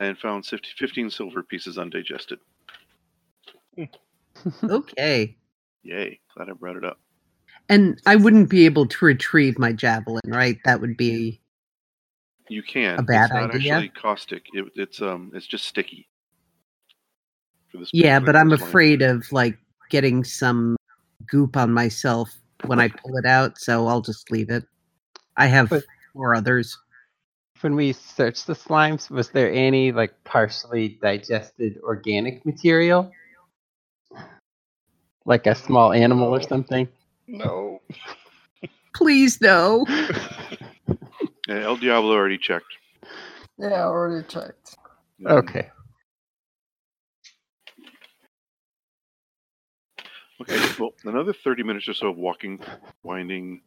and found 50, 15 silver pieces undigested. Okay. Yay. Glad I brought it up. And I wouldn't be able to retrieve my javelin, right? That would be You can. A bad it's not idea? actually caustic. It, it's um, it's just sticky. Yeah, but I'm coastline. afraid of like getting some goop on myself when I pull it out, so I'll just leave it. I have But- four others. When we searched the slimes, was there any like partially digested organic material? Like a small animal or something? No. Please no. Yeah, El Diablo already checked. Yeah, already checked. Okay. Okay, well, another 30 minutes or so of walking, winding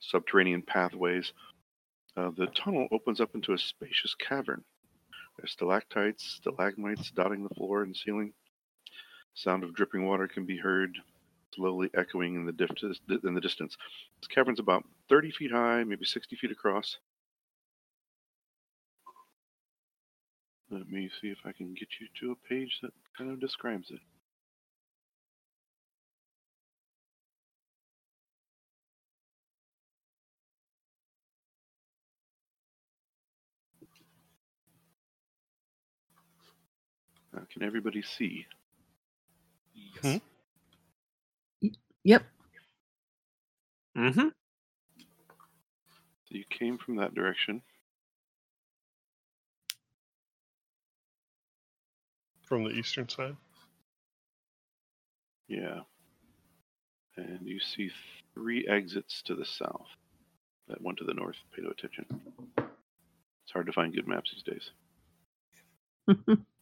subterranean pathways. Uh, the tunnel opens up into a spacious cavern. There's stalactites, stalagmites dotting the floor and ceiling. Sound of dripping water can be heard, slowly echoing in the, dif- in the distance. This cavern's about 30 feet high, maybe 60 feet across. Let me see if I can get you to a page that kind of describes it. Uh, can everybody see? Yes. Yep. Mm-hmm. So you came from that direction. From the eastern side. Yeah. And you see three exits to the south. That one to the north. Pay no attention. It's hard to find good maps these days.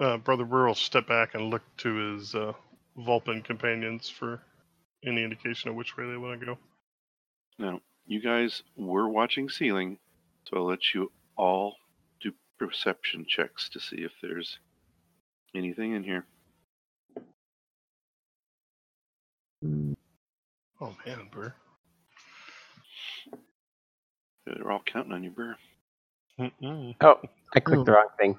Uh, Brother Burr will step back and look to his uh, Vulpin companions for any indication of which way they want to go. Now, you guys were watching ceiling, so I'll let you all do perception checks to see if there's anything in here. Oh man, Burr. They're all counting on you, Burr. Mm-mm. Oh, I clicked the wrong thing.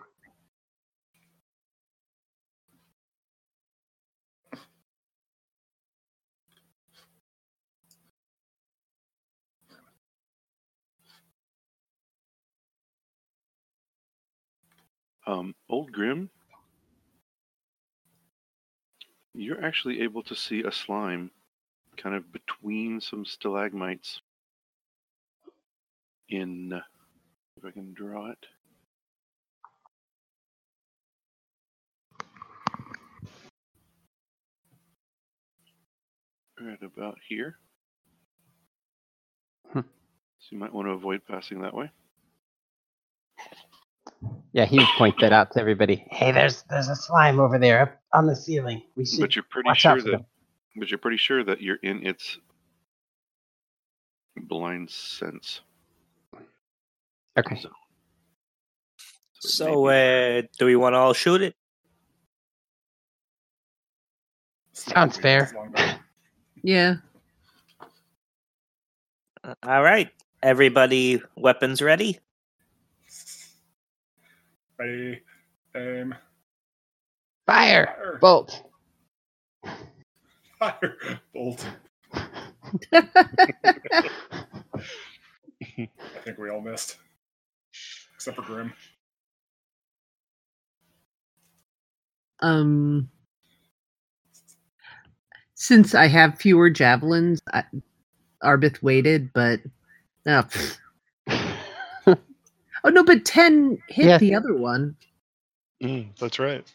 Um, Old Grim, you're actually able to see a slime kind of between some stalagmites in, uh, if I can draw it. Right about here. Hmm. So you might want to avoid passing that way. Yeah, he would point that out to everybody. Hey, there's there's a slime over there up on the ceiling. We should But you're pretty watch sure that them. But you're pretty sure that you're in its blind sense. Okay. So, it So, uh, do we want to all shoot it? Sounds fair. As long as- Yeah. Uh, All right, everybody, weapons ready? Ready, aim, Fire! fire, Bolt! fire, bolt. I think we all missed, except for Grim. um since I have fewer javelins, I, Arbeth waited, but uh, pfft. Oh no, but ten hit Yes. the other one. Mm, that's right.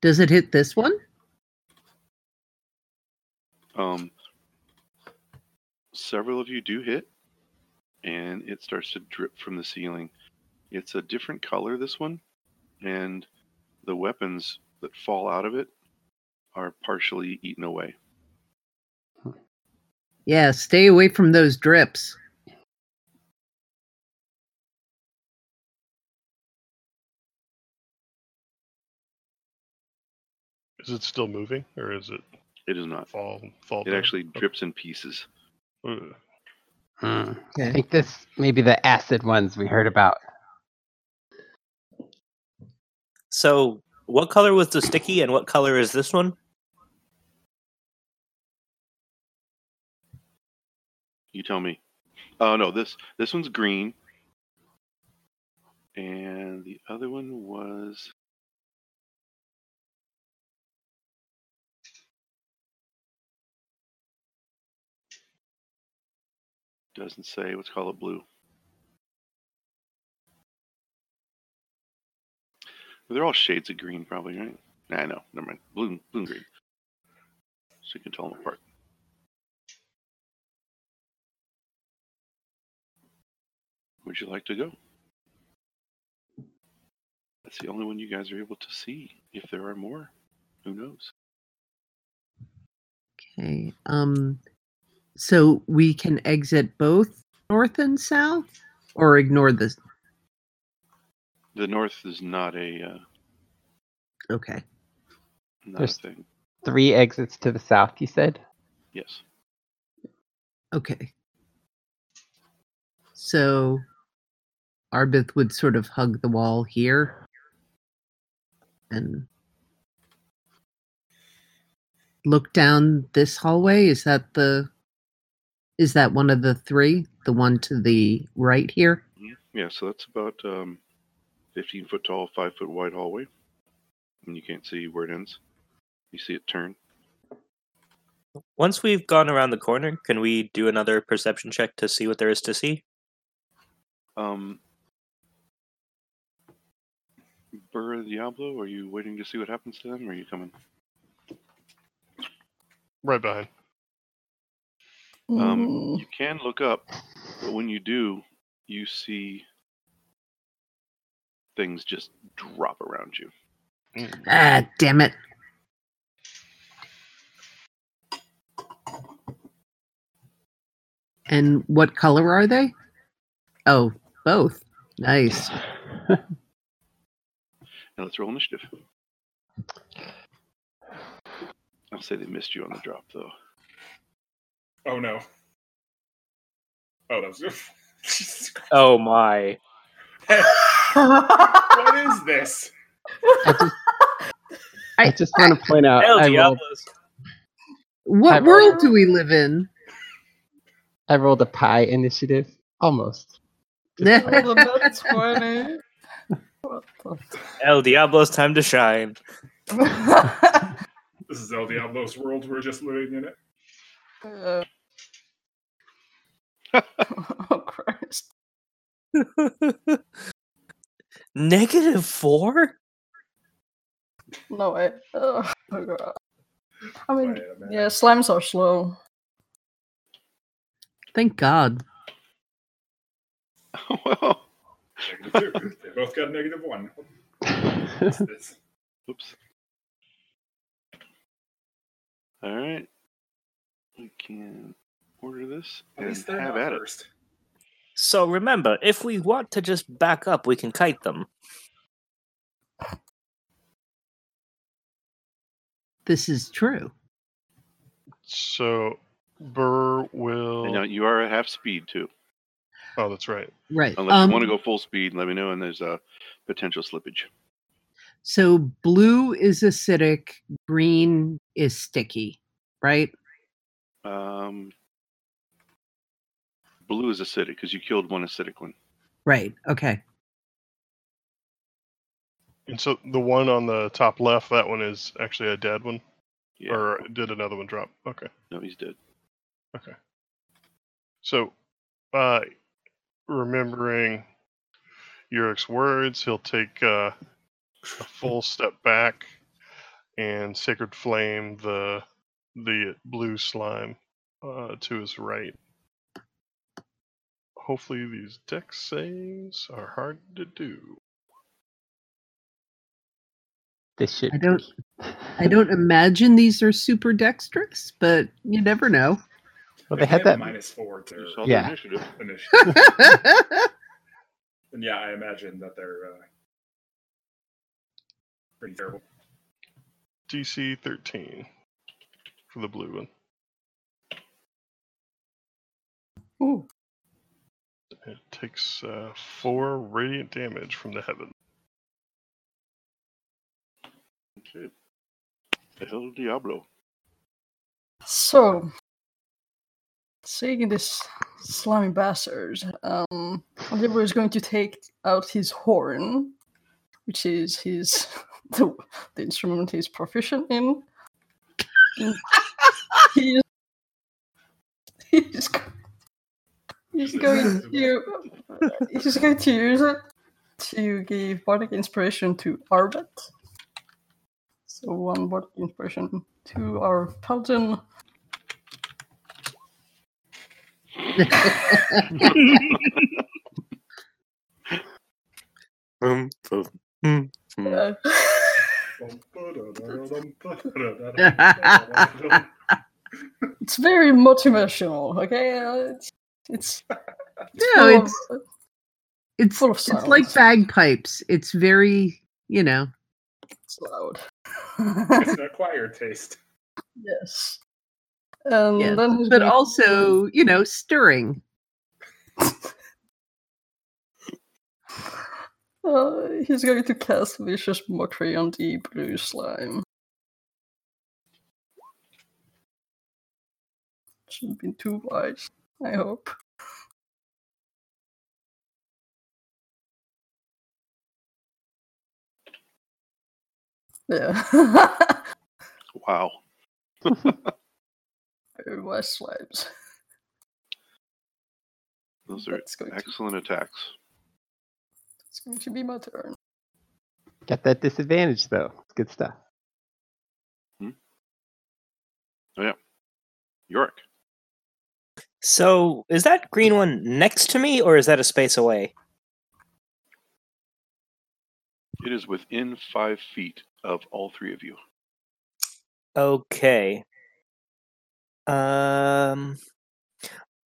Does it hit this one? Um, several of you do hit, and it starts to drip from the ceiling. It's a different color, this one, and the weapons that fall out of it are partially eaten away. Yeah, stay away from those drips. Is it still moving, or is it It is not. fall fall? It down? actually drips in pieces. Ugh. Hmm. I think this may be the acid ones we heard about. So, what color was the sticky, and what color is this one? You tell me. Oh no, this this one's green, and the other one was. Doesn't say. Let's call it blue. They're all shades of green, probably, right? Nah, no, never mind. Blue, blue and green. So you can tell them apart. Would you like to go? That's the only one you guys are able to see. If there are more, who knows? Okay. Um so we can exit both north and south or ignore this. The north is not a uh, Okay. not There's- a thing. Three exits to the south, you said? Yes. Okay. So Arbeth would sort of hug the wall here and look down this hallway. Is that the is that one of the three? The one to the right here? Yeah, so that's about um, 15 foot tall, 5 foot wide hallway. And you can't see where it ends. You see it turn. Once we've gone around the corner, can we do another perception check to see what there is to see? Um, Burr Diablo, are you waiting to see what happens to them, or are you coming? Right behind. Um, Mm, you can look up, but when you do, you see things just drop around you. Ah, damn it. And what color are they? Oh, both. Nice. Now let's roll initiative. I'll say they missed you on the drop, though. Oh no. Oh, that was Jesus Oh my. what is this? I just, I just want to point out. El I rolled, Diablos. What I've world already- do we live in? I rolled a pie initiative. Almost. Just the nat 20. What the El Diablo's time to shine. This is El Diablo's world. We're just living in it. Uh, oh Christ! Negative four? No way. Oh, my God. I mean, Wait yeah, slimes are slow. Thank God. well, Negative two. They both got negative one. Oops. All right. We can order this At and least they're have not at it. So remember, if we want to just back up, we can kite them. This is true. So Burr will. And now you are at half speed too. Oh, that's right. Right. Unless um, you want to go full speed, let me know. And there's a potential slippage. So blue is acidic, green is sticky, right? Um, blue is acidic because you killed one acidic one. Right. Okay. And so the one on the top left, that one is actually a dead one, Yeah. or did another one drop? Okay. No, he's dead. Okay. So, uh, remembering Yurik's words, he'll take uh, a full step back and sacred flame the the blue slime uh, to his right. Hopefully, these dex saves are hard to do. This should. I don't I don't imagine these are super dexterous, but you never know. Well, they had have a that. minus four to You saw Yeah. initiative. initiative. and yeah, I imagine that they're uh, pretty terrible. DC 13 for the blue one. Ooh, It takes uh, four radiant damage from the heaven. Okay. El Diablo. so seeing this slimy bastard, um, Oliver is going to take out his horn, which is his the, the instrument he's proficient in. And he is, he's, go- he's going to he's going to use it to give bardic inspiration to Arbeth. So one bardic inspiration to our paladin. Um, um, mm, mm. Uh, it's very motivational. Okay, uh, it's it's No, full of- it's it's full of it's like bagpipes. It's very, you know. it's loud. it's an acquired taste. yes. And Yes, then but going also, you know, stirring. uh, he's going to cast vicious mockery on the blue slime. Shouldn't be too wise, I hope. Yeah. Wow. Very wise slimes. Those are That's going, to, excellent attacks. It's going to be my turn. Got that disadvantage though. It's good stuff. Hmm? Oh, York. So, is that green one next to me, or is that a space away? It is within five feet of all three of you. Okay. Um,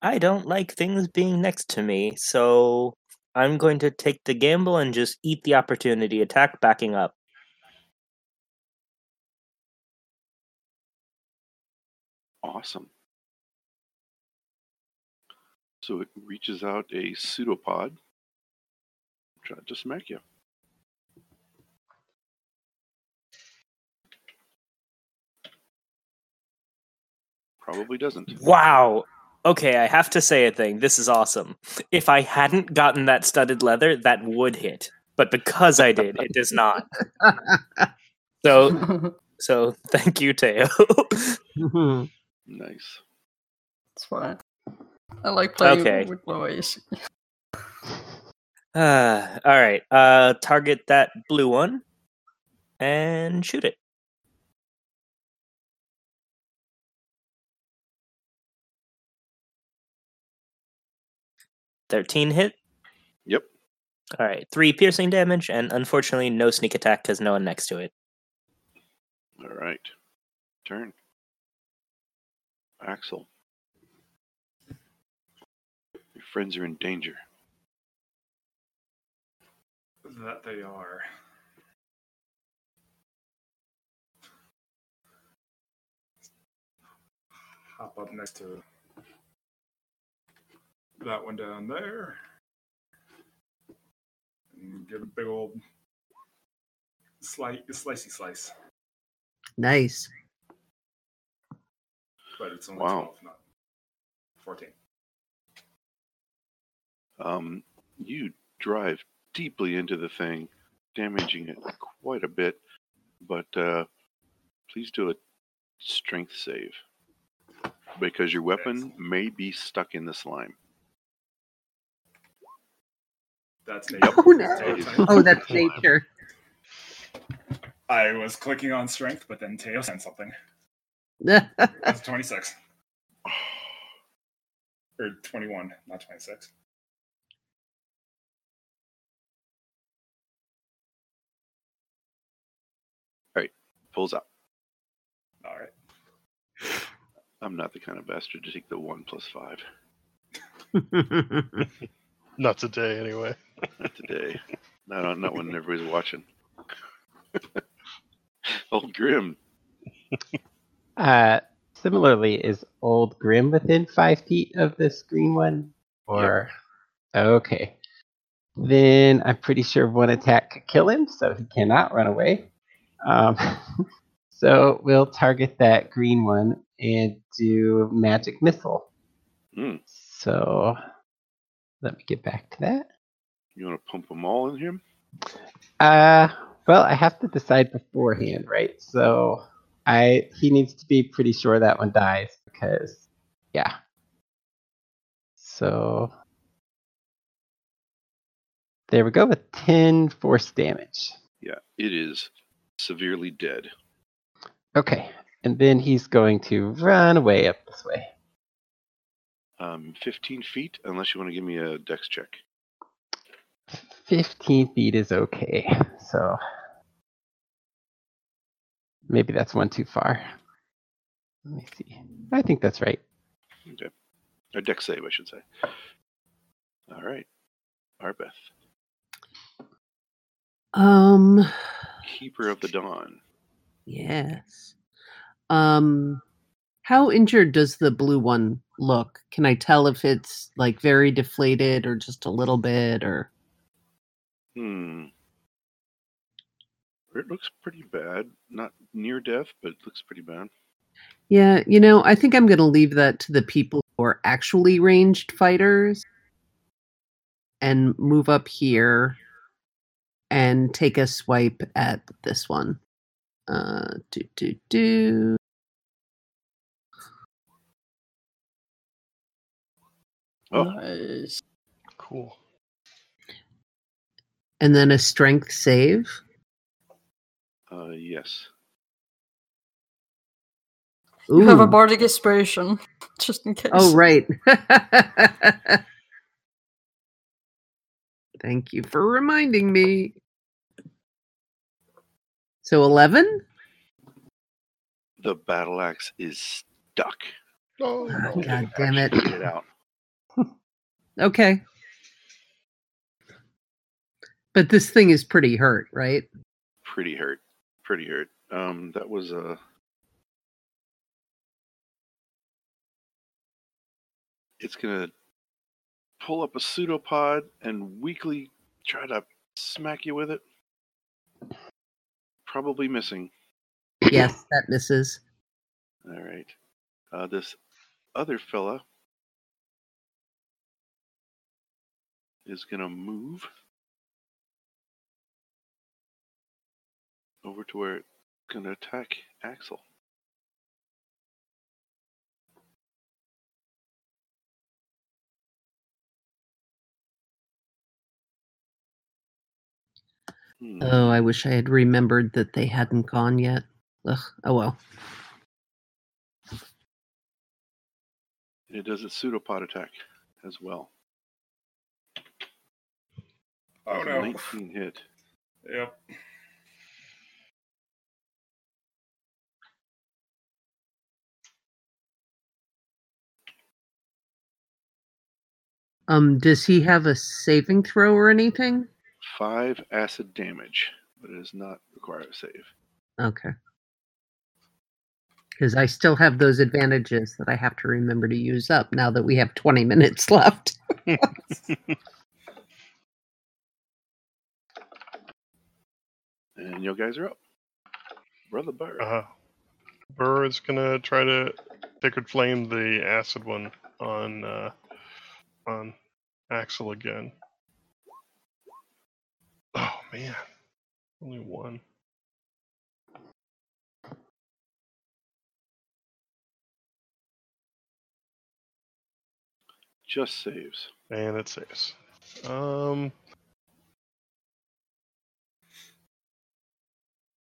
I don't like things being next to me, so I'm going to take the gamble and just eat the opportunity attack, backing up. Awesome. So it reaches out a pseudopod. Try to smack you. Probably doesn't. Wow. Okay, I have to say a thing. This is awesome. If I hadn't gotten that studded leather, that would hit. But because I did, it does not. So, so thank you, Teo. Nice. It's fine. I like playing Okay. with Lois. Uh, all right. Uh, target that blue one and shoot it. Thirteen hit. Yep. All right, three piercing damage, and unfortunately, no sneak attack because no one next to it. All right. Turn. Axel. Your friends are in danger. That they are. Hop up next to that one down there. And give a big old slice, slicey slice. Nice. But it's only Wow. 12, not 14. Um, you drive deeply into the thing, damaging it quite a bit, but uh, please do a strength save because your weapon may be stuck in the slime. That's nature. Oh, no. Teo- Oh, that's nature. I was clicking on strength, but then Teo sent something. That's 26. Or 21, not 26. Pulls out. All right. I'm not the kind of bastard to take the one plus five Not today, anyway. not today. not, not when everybody's watching. Old Grim. Uh, similarly, is Old Grim within five feet of this green one? Or okay, then I'm pretty sure one attack could kill him, so he cannot run away. Um, so we'll target that green one and do magic missile. Hmm. So let me get back to that. You want to pump them all in him? Uh, well, I have to decide beforehand, right? So I he needs to be pretty sure that one dies because, yeah. So there we go with ten force damage. Yeah, it is severely dead. Okay, and then he's going to run away up this way. Um, 15 feet, unless you want to give me a dex check. Fifteen feet is okay. So maybe that's one too far. Let me see. I think that's right. Okay. Or dex save, I should say. All right. Arbeth, um, Keeper of the Dawn. yes. Um, How injured does the blue one look? Can I tell if it's like very deflated or just a little bit or Hmm. It looks pretty bad. Not near death, but it looks pretty bad. Yeah, you know, I think I'm going to leave that to the people who are actually ranged fighters and move up here and take a swipe at this one. Uh, do, do, do. Oh. Nice. Cool. And then a strength save. Uh, yes. You have a Ooh. bardic inspiration, just in case. Oh, right. Thank you for reminding me. So 11? The battle axe is stuck. Oh, God damn it. Get it out. Okay. But this thing is pretty hurt, right? Pretty hurt. Pretty hurt. Um, that was a. It's gonna pull up a pseudopod and weakly try to smack you with it. Probably missing. Yes, that misses. All right. Uh, this other fella is going to move over to where it's going to attack Axel. Hmm. Oh, I wish I had remembered that they hadn't gone yet. Ugh, oh well. It does its pseudopod attack as well. Oh It's no. 19 hit. Yep. Um, does he have a saving throw or anything? Five acid damage, but it does not require a save. Okay. Because I still have those advantages that I have to remember to use up now that we have 20 minutes left. And you guys are up. Brother Burr. Uh, Burr is gonna try to sacred flame the acid one on uh, on Axel again. Oh man, only one. Just saves. And it saves. Um.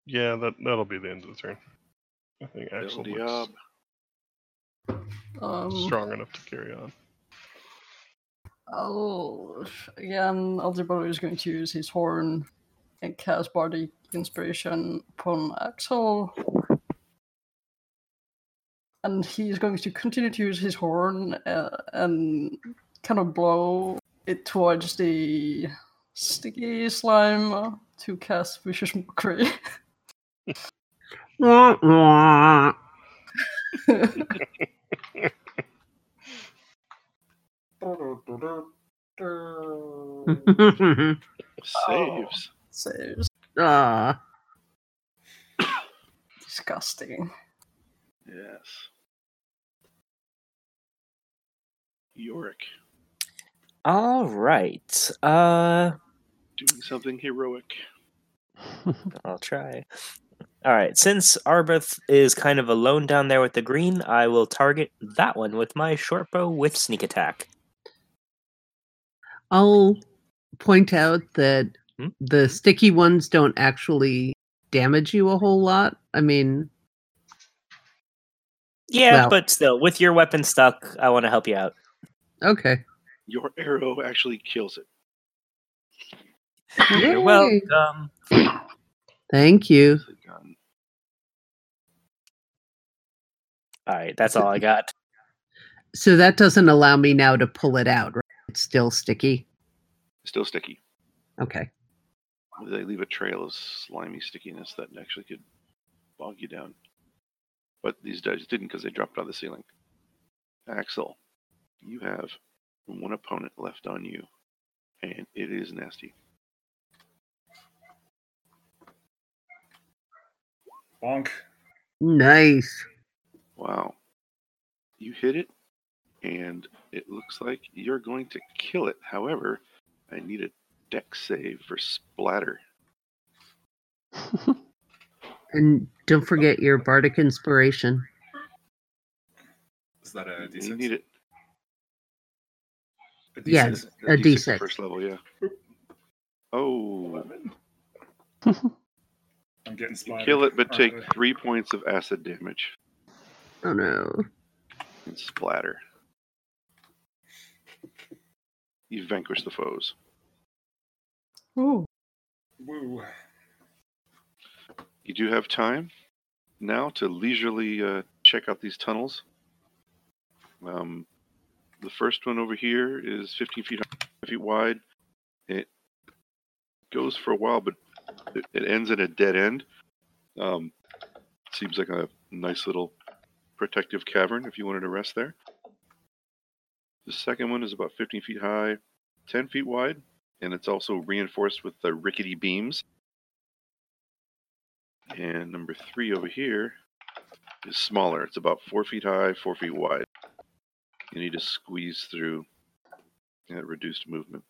Yeah, that that'll be the end of the turn. I think Axel El looks Um, strong enough to carry on. I'll, again, Aldebaran is going to use his horn and cast Bardic Inspiration upon Axel. And he's going to continue to use his horn uh, and kind of blow it towards the sticky slime to cast Vicious Mockery. Wah, wah. Saves. Saves. Ah, Disgusting. Yes. Yorick. All right. Uh, Doing something heroic. I'll try. All right. Since Arbeth is kind of alone down there with the green, I will target that one with my short bow with sneak attack. I'll point out that Hmm? the sticky ones don't actually damage you a whole lot. I mean, Yeah, Well- but still, with your weapon stuck, I want to help you out. okay. Your arrow actually kills it. You're welcome. Thank you. It's a gun. All right, that's all I got. So that doesn't allow me now to pull it out, right? It's still sticky. Still sticky. Okay. They leave a trail of slimy stickiness that actually could bog you down. but these guys didn't because they dropped out of the ceiling. Axel, you have one opponent left on you, and it is nasty. Bonk. Nice. Wow. You hit it, and it looks like you're going to kill it. However, I need a dex save for splatter. And don't forget your bardic inspiration. Is that a D6? You need it. A Yeah, D6? A at D6. First level, yeah. Oh. I'm getting you splattered. kill it, but take Alright. three points of acid damage Oh no. and splatter. You vanquish the foes. Ooh. Woo. You do have time now to leisurely uh, check out these tunnels. Um, the first one over here is 15 feet feet wide. It goes for a while, but it, it ends at a dead end. Um, seems like a nice little protective cavern if you wanted to rest there. The second one is about 15 feet high, 10 feet wide, and it's also reinforced with the rickety beams. And number three over here is smaller. It's about four feet high, four feet wide. You need to squeeze through at reduced movement.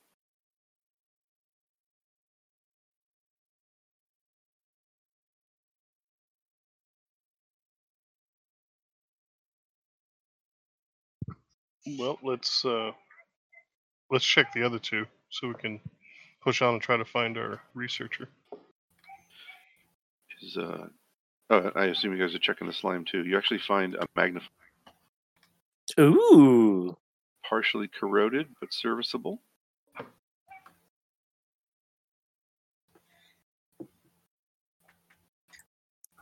Well, let's uh, let's check the other two so we can push on and try to find our researcher. Is uh, oh, I assume you guys are checking the slime too. You actually find a magnifying, Ooh. partially corroded but serviceable.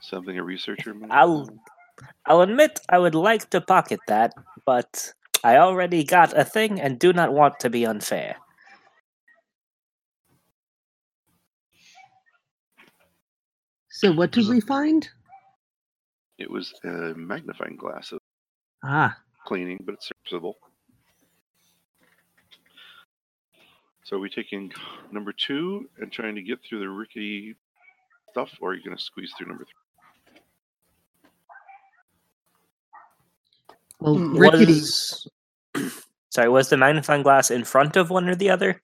Something a researcher might. I'll I'll admit I would like to pocket that, but I already got a thing and do not want to be unfair. So what did we find? It was a magnifying glass of Ah, cleaning, but it's serviceable. So are we taking number two and trying to get through the rickety stuff, or are you going to squeeze through number three? well, rickety. Was sorry, was the magnifying glass in front of one or the other,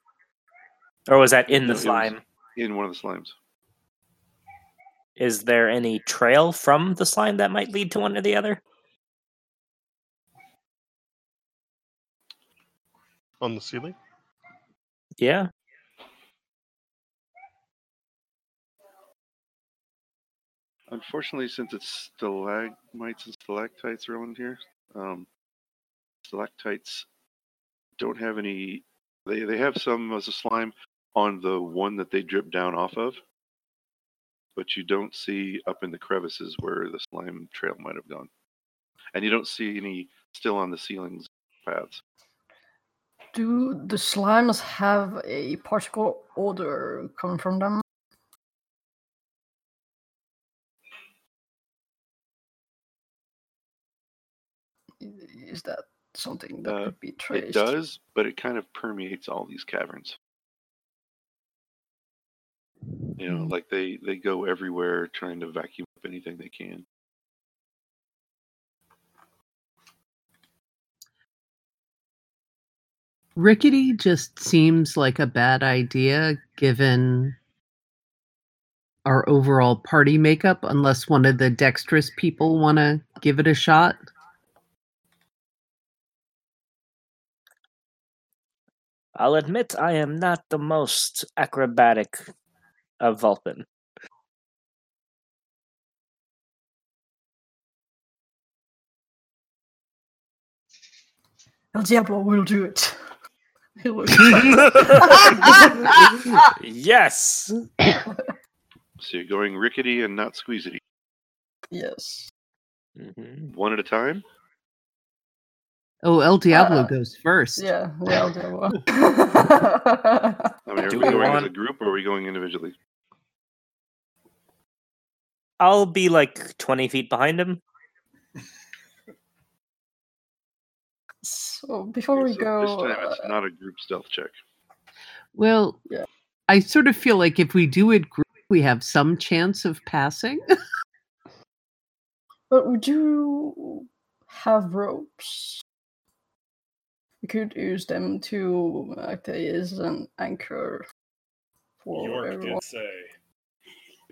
or was that in the it was- slime? In one of the slimes. Is there any trail from the slime that might lead to one or the other? On the ceiling? Yeah. Unfortunately, since it's stalagmites and stalactites around here, um, stalactites don't have any. They they have some as a slime on the one that they drip down off of, but you don't see up in the crevices where the slime trail might have gone, and you don't see any still on the ceilings paths. Do the slimes have a particular odor coming from them? Is that something that Uh, could be traced? It does, but it kind of permeates all these caverns. You know, like they they go everywhere trying to vacuum up anything they can. Rickety just seems like a bad idea given our overall party makeup, unless one of the dexterous people want to give it a shot. I'll admit I am not the most acrobatic of Vulpin. El Diablo will do it. Yes. So you're going rickety and not squeezity. yes. Mhm. One at a time? Oh, El Diablo Uh, goes first. Yeah, the El Diablo. I mean, are Do we we going as a group or are we going individually? I'll be like 20 feet behind him. So before we So go, this time it's uh, not a group stealth check. Well, Yeah. I sort of feel like if we do it group, we have some chance of passing. but would you have ropes? We could use them to act as an anchor for York everyone. did say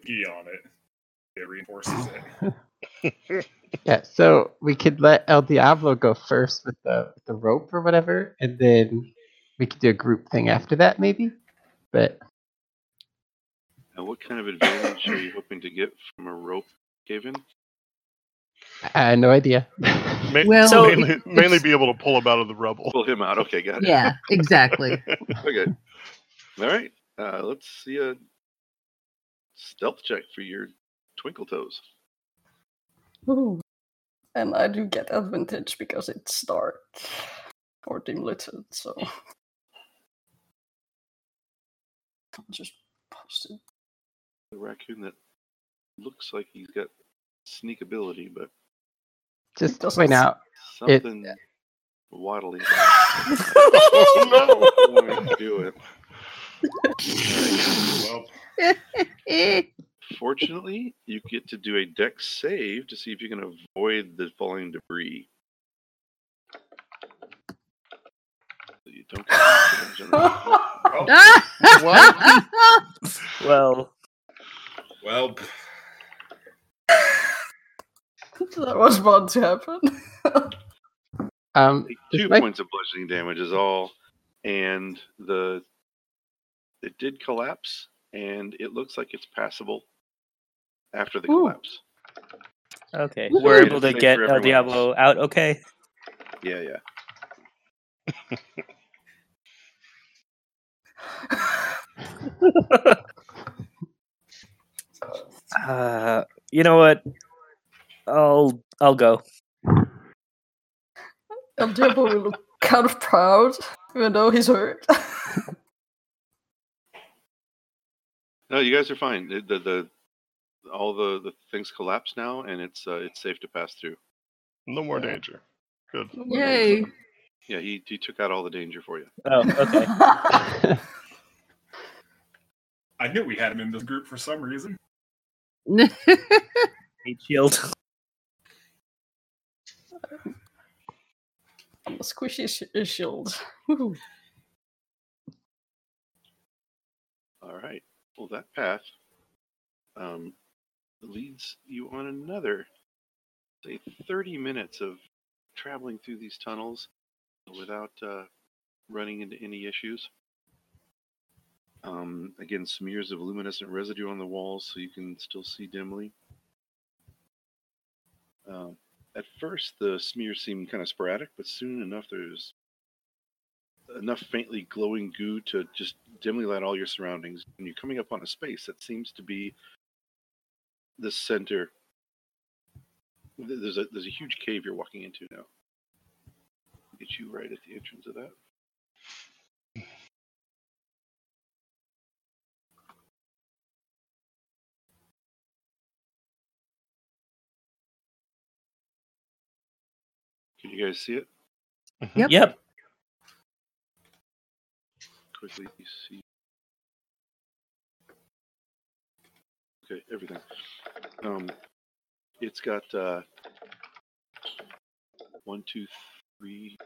"Gee" on it. It reinforces it. Yeah, so we could let El Diablo go first with the with the rope or whatever, and then we could do a group thing after that, maybe. But And what kind of advantage are you hoping to get from a rope given? I had no idea. Ma- Well, So- mainly, it- mainly be able to pull him out of the rubble. Pull him out. Okay, got it. yeah, exactly. Okay. All right. Uh, let's see a stealth check for your twinkle toes. Ooh. And I do get advantage because it's dark or dim lit, so I'll just post it. The raccoon that looks like he's got sneak ability, but Just doesn't point s- out, It- something waddly. oh no! Going to do it. Well, Fortunately, you get to do a dex save to see if you can avoid the falling debris. So you don't get damage on. Well, well, that was bound to happen. um, two might- points of bludgeoning damage is all, and the it did collapse, and it looks like it's passable after the Ooh. collapse. okay. Woohoo. We're able to get for El everyone Diablo out okay? Yeah, yeah. Uh, you know what? I'll I'll go. El Diablo will look kind of proud, even though he's hurt. No, you guys are fine. The the, the all the, the things collapse now, and it's uh, it's safe to pass through. No more Yeah. danger. Good. Yay. Yeah, he he took out all the danger for you. Oh, okay. I knew we had him in this group for some reason. Heat shield. I'm squishy sh- shield. All right. Well, that path um, leads you on another, say, 30 minutes of traveling through these tunnels without uh, running into any issues. Um, again, smears of luminescent residue on the walls so you can still see dimly. Um, at first, the smears seem kind of sporadic, but soon enough, there's enough faintly glowing goo to just dimly light all your surroundings. And you're coming up on a space that seems to be the center. There's a there's a huge cave you're walking into now. Get you right at the entrance of that. Can you guys see it? Yep. Yep. quickly you see. Okay, everything. Um, it's got uh, one, two, three.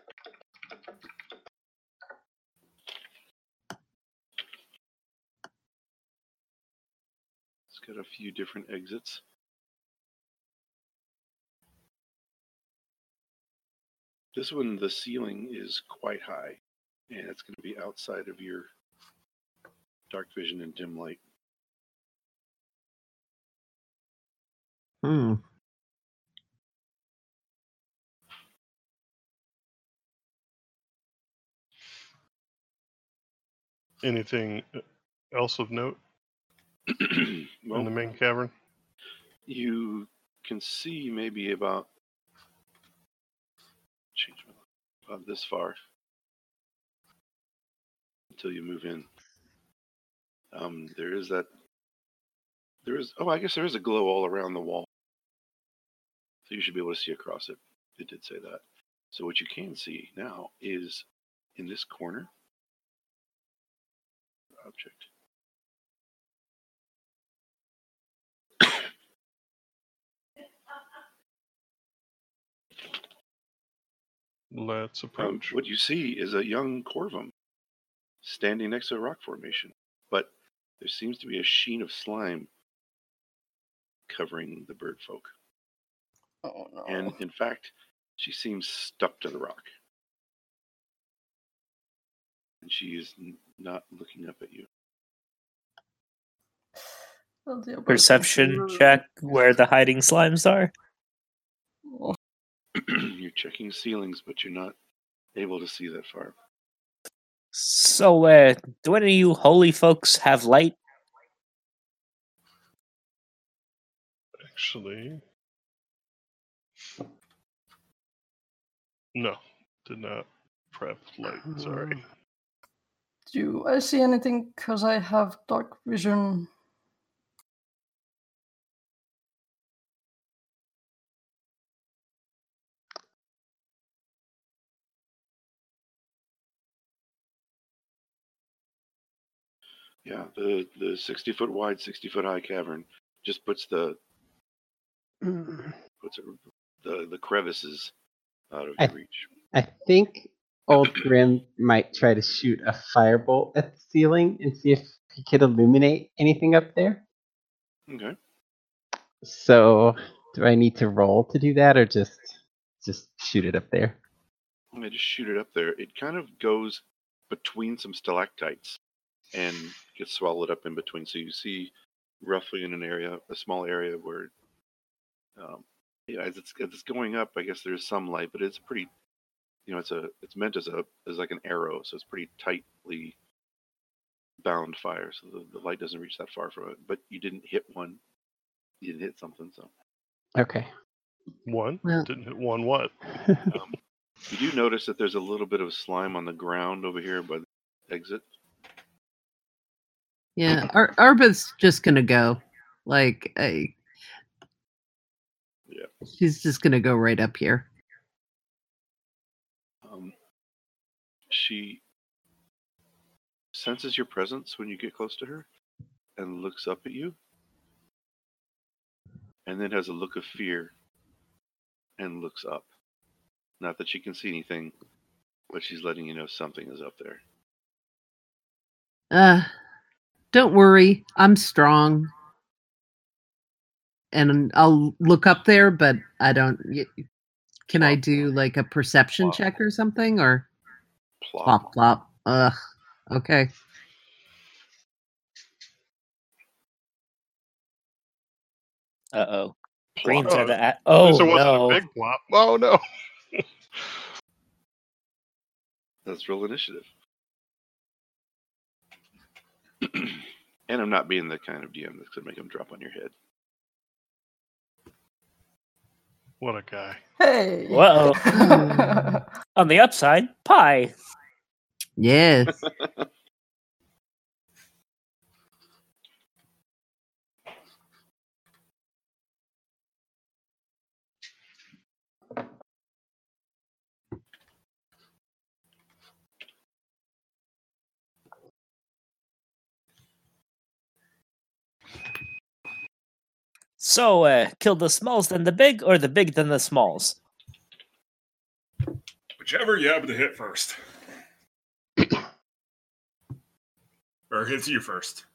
It's got a few different exits. This one, the ceiling is quite high, and it's going to be outside of your dark vision and dim light. Hmm. Anything else of note in the main cavern? you can see maybe about about this far until you move in. Um, there is that. There is. Oh, I guess there is a glow all around the wall, so you should be able to see across it. It did say that. So what you can see now is in this corner object. Let's Um, approach. what you see is a young Corvum standing next to a rock formation, but there seems to be a sheen of slime covering the bird folk. Oh no. And in fact, she seems stuck to the rock. And she is n- not looking up at you. Dear, but- Perception check where the hiding slimes are. You're checking ceilings, but you're not able to see that far. So, uh, do any of you holy folks have light? Actually, no, did not prep light. Sorry. Do I see anything? Because I have dark vision. Yeah, the the 60 foot wide, 60 foot high cavern just puts the puts it, the the crevices out of I- your reach. I think Old Grim might try to shoot a firebolt at the ceiling and see if he could illuminate anything up there. Okay. So, do I need to roll to do that, or just just shoot it up there? I'm just shoot it up there. It kind of goes between some stalactites and gets swallowed up in between. So you see roughly in an area, a small area where, um, yeah, as it's as it's going up, I guess there's some light, but it's pretty, you know, it's a it's meant as a as like an arrow, so it's pretty tightly bound fire, so the, the light doesn't reach that far from it. But you didn't hit one, you didn't hit something, so Okay. One Well- didn't hit one. What? um, you do notice that there's a little bit of slime on the ground over here by the exit. Yeah, Ar- Arbeth's just gonna go. Like, I, Yeah. she's just gonna go right up here. Um, she senses your presence when you get close to her and looks up at you and then has a look of fear and looks up. Not that she can see anything, but she's letting you know something is up there. Uh, don't worry, I'm strong, and I'll look up there. But I don't. y- Can I do like a perception Plop. check or something, or Plop. plop plop? Ugh. Okay. Uh oh. Plop. Greens are the. A- At oh least it wasn't no. a big plop. Oh no. Let's roll initiative. And I'm not being the kind of DM that's going to make them drop on your head. What a guy. Hey. Whoa. On the upside, pie. Yes. So, uh, kill the smalls then the big, or the big then the smalls? Whichever you happen to hit first. or hits you first.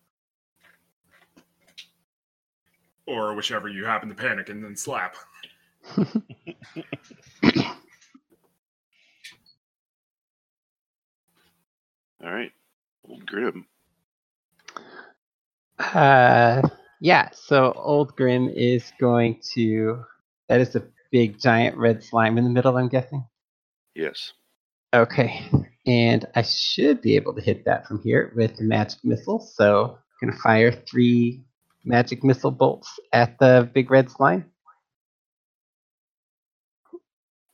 Or whichever you happen to panic and then slap. All right. Old Grim. Uh, yeah. So Old Grim is going to. That is a big giant red slime in the middle. I'm guessing. Yes. Okay, and I should be able to hit that from here with the magic missile. So I'm gonna fire three magic missile bolts at the big red slime.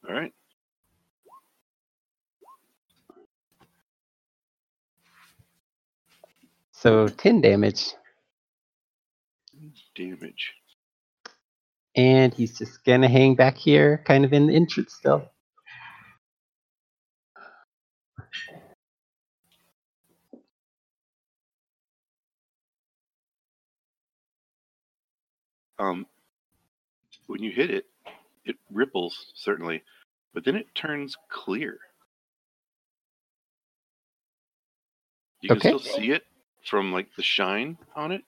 All right. So ten damage, damage. And he's just gonna hang back here, kind of in the entrance still. Um, when you hit it, it ripples certainly, but then it turns clear. You can okay. still see it from like the shine on it,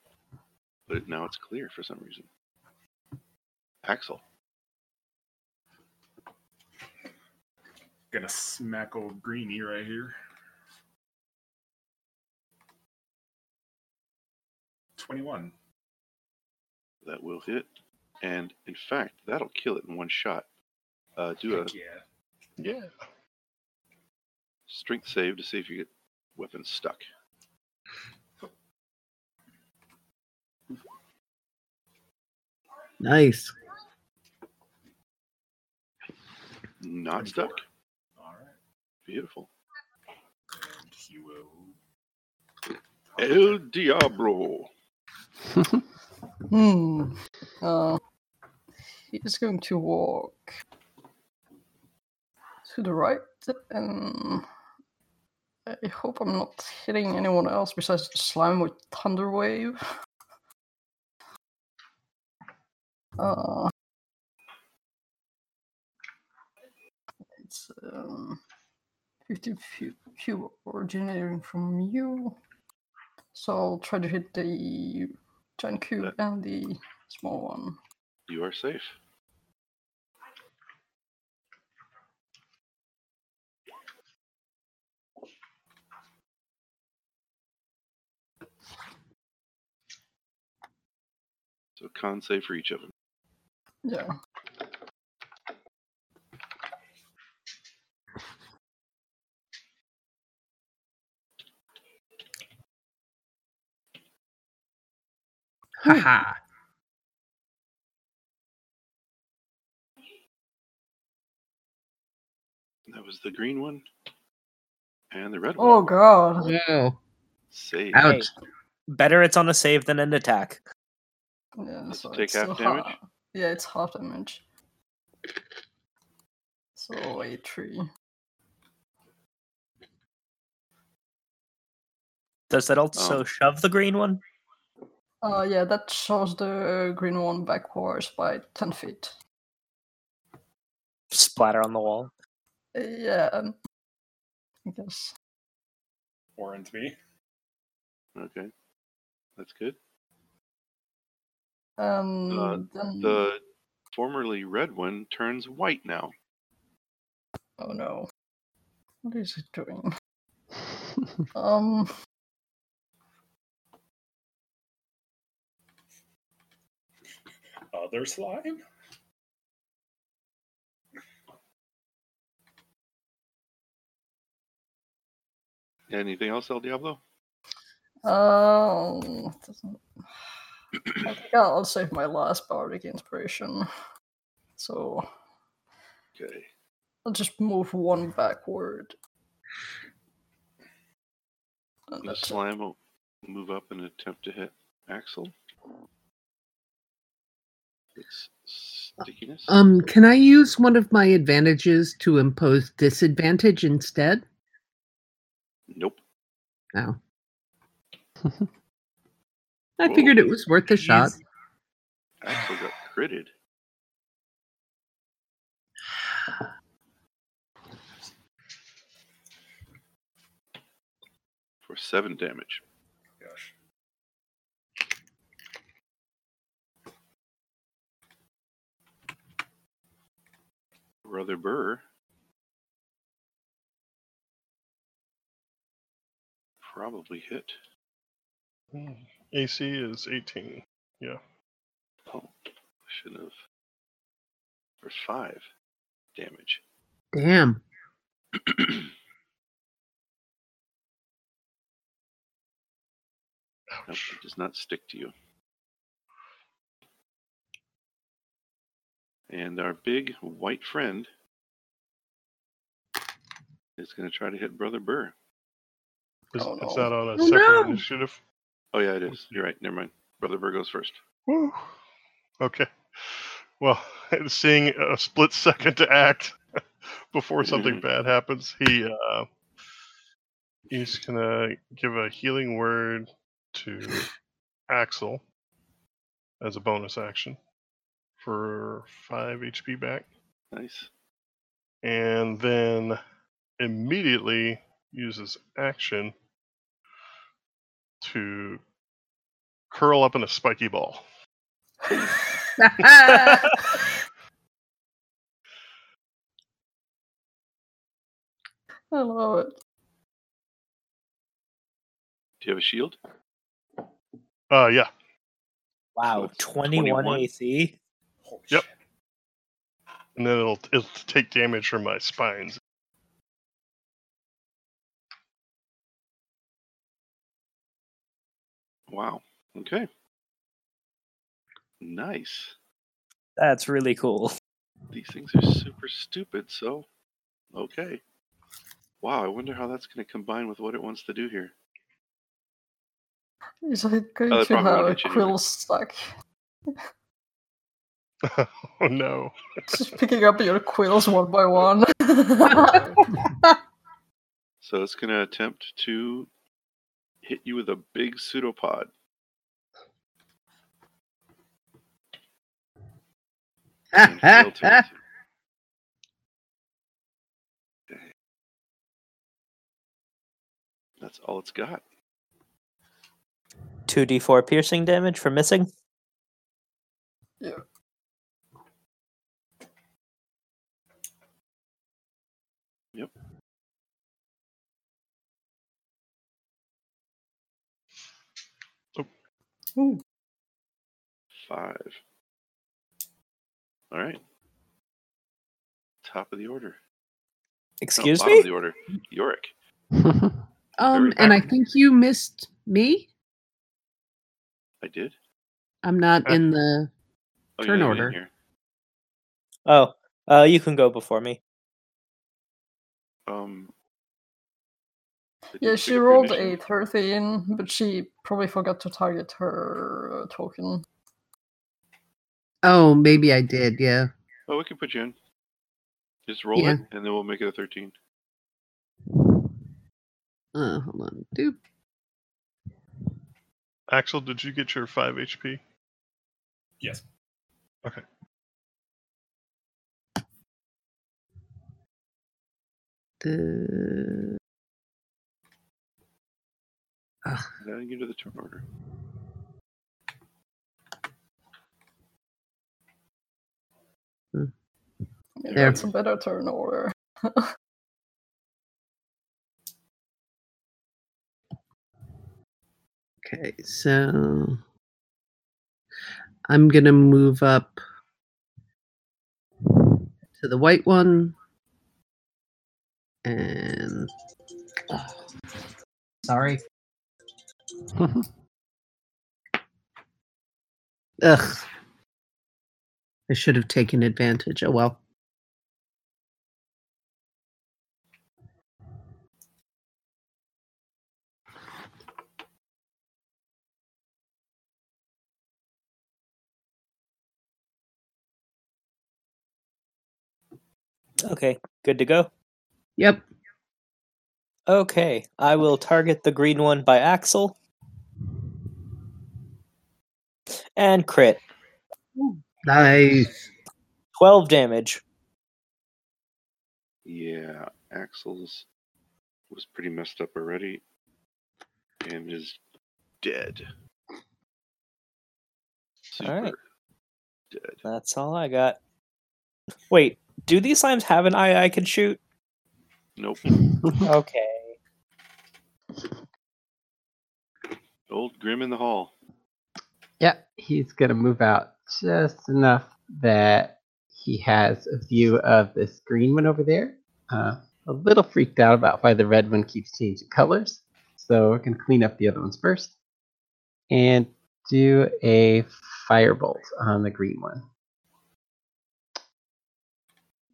but now it's clear for some reason. Axel, Gonna smack old Greeny right here. 21. that will hit, and in fact, that'll kill it in one shot. Uh, do a yeah. Yeah. strength save to see if you get weapon stuck. Nice. Not stuck. Alright. Beautiful. And he will. El Diablo. Hmm. Uh, he's going to walk to the right, and I hope I'm not hitting anyone else besides the slime with Thunderwave. Uh, it's um, 50 few, few originating from you. So I'll try to hit the giant cube That- and the small one. You are safe. So con save for each of them. Yeah. Haha. Hmm. That was the green one and the red one. Oh god. Oh, Save. ouch. Better it's on a save than an attack. Yeah, so take half still damage? Half- Yeah, it's half damage. So a tree. Does that also Um, shove the green one? Uh yeah, that shows the green one backwards by ten feet. Splatter on the wall. Yeah. um, I guess. Warrant me. Okay. That's good. Um Uh, then The formerly red one turns white now. oh no. What is it doing? um Other slime? Anything else, El Diablo? Um, doesn't- I think I'll save my last bardic inspiration. So Okay. I'll just move one backward. And The that's it. slime will move up and attempt to hit Axel. It's stickiness. Um, can I use one of my advantages to impose disadvantage instead? nope. No. I figured it was worth a shot. Axel got critted. For seven damage. Gosh. Brother Burr. Probably hit. Hmm. AC is 18. Yeah. Oh, should have. For five damage. Damn. Nope, it does not stick to you. And our big white friend is going to try to hit Brother Burr. Is, Oh, is that on a Oh, separate no. initiative? Oh, yeah, it is. You're right. Never mind. Brother Burr goes first. Whew. Okay. Well, seeing a split second to act before something Mhm. bad happens, he uh, he's gonna give a healing word to Axel as a bonus action. for five HP back, Nice. and then immediately uses action to curl up in a spiky ball. I love it. Do you have a shield? Uh, yeah. Wow, it's 21, 21. AC. Holy Yep. shit. and then it'll it'll take damage from my spines. Wow. Okay. Nice. That's really cool. These things are super stupid, so okay. Wow, I wonder how that's going to combine with what it wants to do here. Is it going Oh, to probably have won't a hit anyway. quill stack? oh no! Just picking up your quills one by one. So it's going to attempt to hit you with a big pseudopod. and fail to hit you. Okay. That's all it's got. 2d4 piercing damage for missing. yeah. Yep. Ooh. Five. All right. Top of the order. Excuse bottom me? Top of the order. Yorick. Um, Very and I think you missed me. I did. I'm not Uh, in the. Oh, Turn yeah, order. Oh, uh, you can go before me. Um. Yeah, she pick up your rolled a 13, but she probably forgot to target her uh, token. Oh, maybe I did. Yeah. Oh, we can put you in. Just roll Yeah. it, and then we'll make it a thirteen. Uh, hold on. Doop. Axel, did you get your five HP? Yes. Okay. Uh, Adding you to the turn order. Yeah, There. That's a better turn order. okay, so I'm gonna move up to the white one, and oh, sorry. Ugh. I should have taken advantage. Oh well. Okay, good to go. Yep. Okay, I will target the green one by Axel. And crit. Nice. 12 damage. Yeah, Axel's was pretty messed up already, and is dead. Super All right. dead. That's all I got. Wait, do these slimes have an eye I can shoot? Nope. Okay. Old Grim in the hall. Yeah, he's gonna move out just enough that he has a view of this green one over there. Uh, a little freaked out about why the red one keeps changing colors, so we're gonna clean up the other ones first, and do a firebolt on the green one.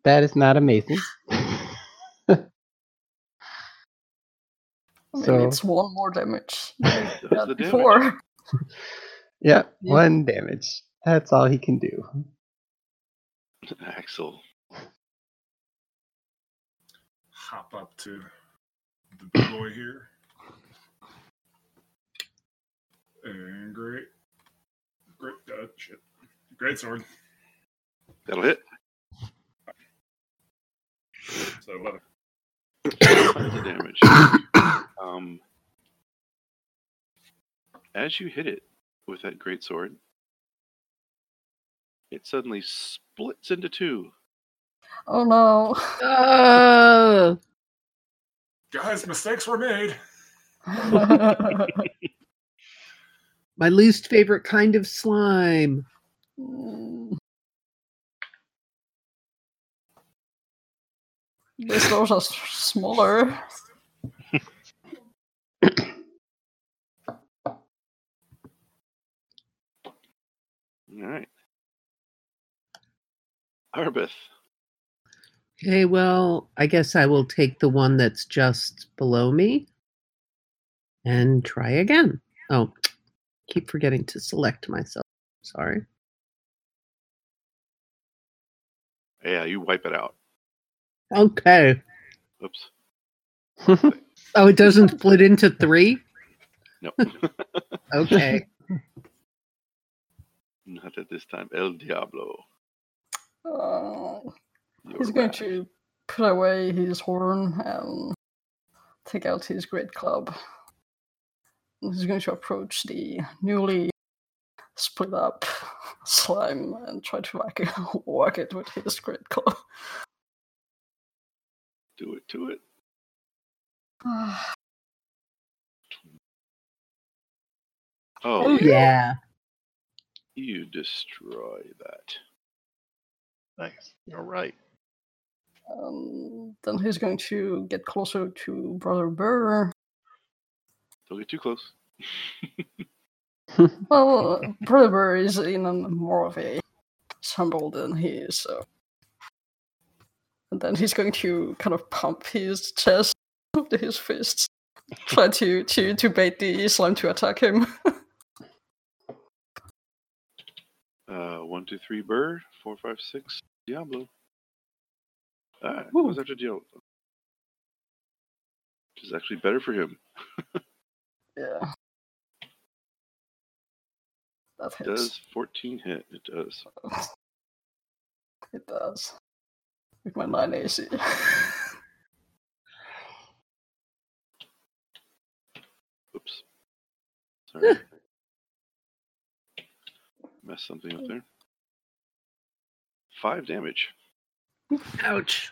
That is not amazing. Maybe So- it's one more damage. Does than the damage. before. yeah, Yeah. one damage. That's all he can do. Axel. Hop up to the big boy here. And great. Great uh, shit. Great sword. That'll hit. So 11. Points damage. Um, as you hit it with that great sword, it suddenly splits into two. Oh no. Oh, Guys, mistakes were made. my least favorite kind of slime. This those are smaller. All right. Arbeth. Okay, well, I guess I will take the one that's just below me and try again. Oh, keep forgetting to select myself. Sorry. Yeah, you wipe it out. Okay. Oops. Oh, it doesn't split into three? No. Okay. Not at this time. El Diablo. Uh, You're he's going to put away his horn and take out his great club. He's going to approach the newly split up slime and try to whack it, whack it with his great club. Do it to it. Oh, Oh, yeah. you destroy that. Nice. All right. Um, then he's going to get closer to Brother Burr. Don't get too close. Well, Brother Burr is in a more of a humble than he is, so. And then he's going to kind of pump his chest with his fists, try to, to, to bait the slime to attack him. Uh, one, two, three, Burr. Four, five, six, Diablo. Alright, goes after Diablo. Which is actually better for him. yeah. That hits. Does 14 hit? It does. It does. With my 9 AC. Oops. Sorry. Messed something up there. Five damage. Ouch.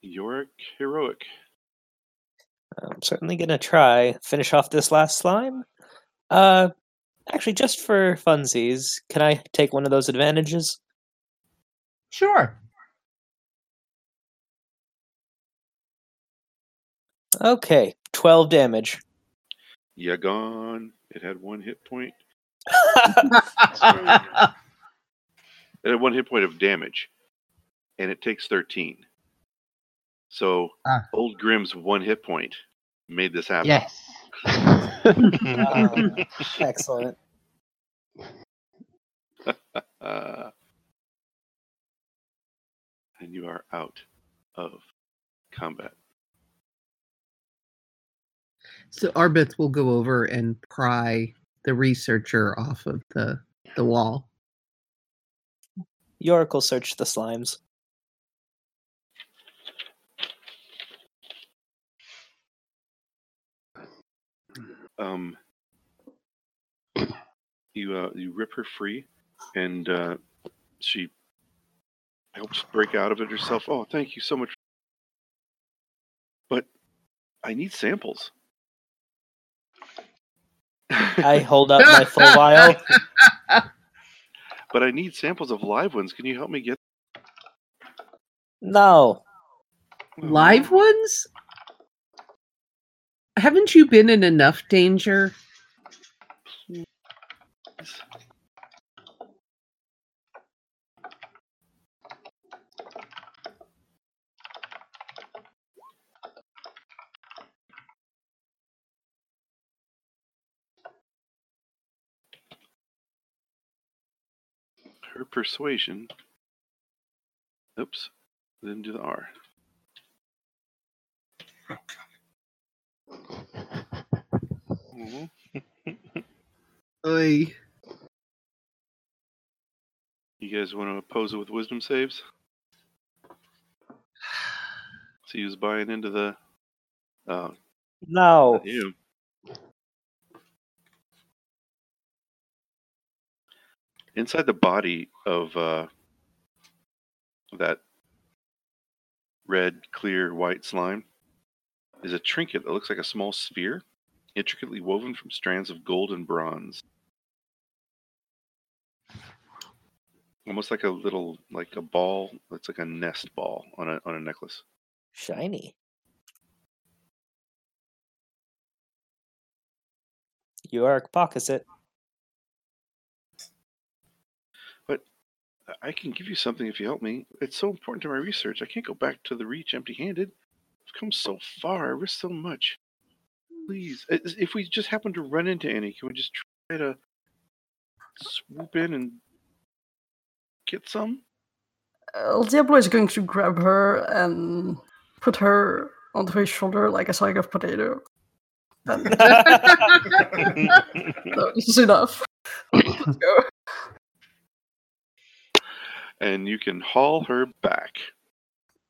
Yorick heroic. I'm certainly gonna try finish off this last slime. Uh, actually, just for funsies, can I take one of those advantages? Sure. Okay, twelve damage. Yeah, gone. It had one hit point. It had one hit point of damage, and it takes 13. So, Ah. Old Grim's one hit point made this happen. yes. excellent. And you are out of combat. So Arbeth will go over and pry the researcher off of the the wall. Yorick will search the slimes. Um, you uh, you rip her free, and uh, she helps break out of it herself. Oh, thank you so much. But I need samples. I hold up my full vial. but I need samples of live ones. Can you help me get No, Live ones? Haven't you been in enough danger? Her persuasion? Oops, didn't do the R. Oy. You guys want to oppose it with wisdom saves? See who's buying into the. Oh, No. not you. Inside the body of uh, that red, clear, white slime is a trinket that looks like a small sphere, intricately woven from strands of gold and bronze. Almost like a little, like a ball. It's like a nest ball on a on a necklace. Shiny. York pockets it. I- I can give you something if you help me. It's so important to my research. I can't go back to the Reach empty-handed. I've come so far. I risked so much. Please, if we just happen to run into any, can we just try to swoop in and get some? Uh, El Diablo is going to grab her and put her onto his shoulder like a sack of potato. And no, this is enough. Let's go. And you can haul her back.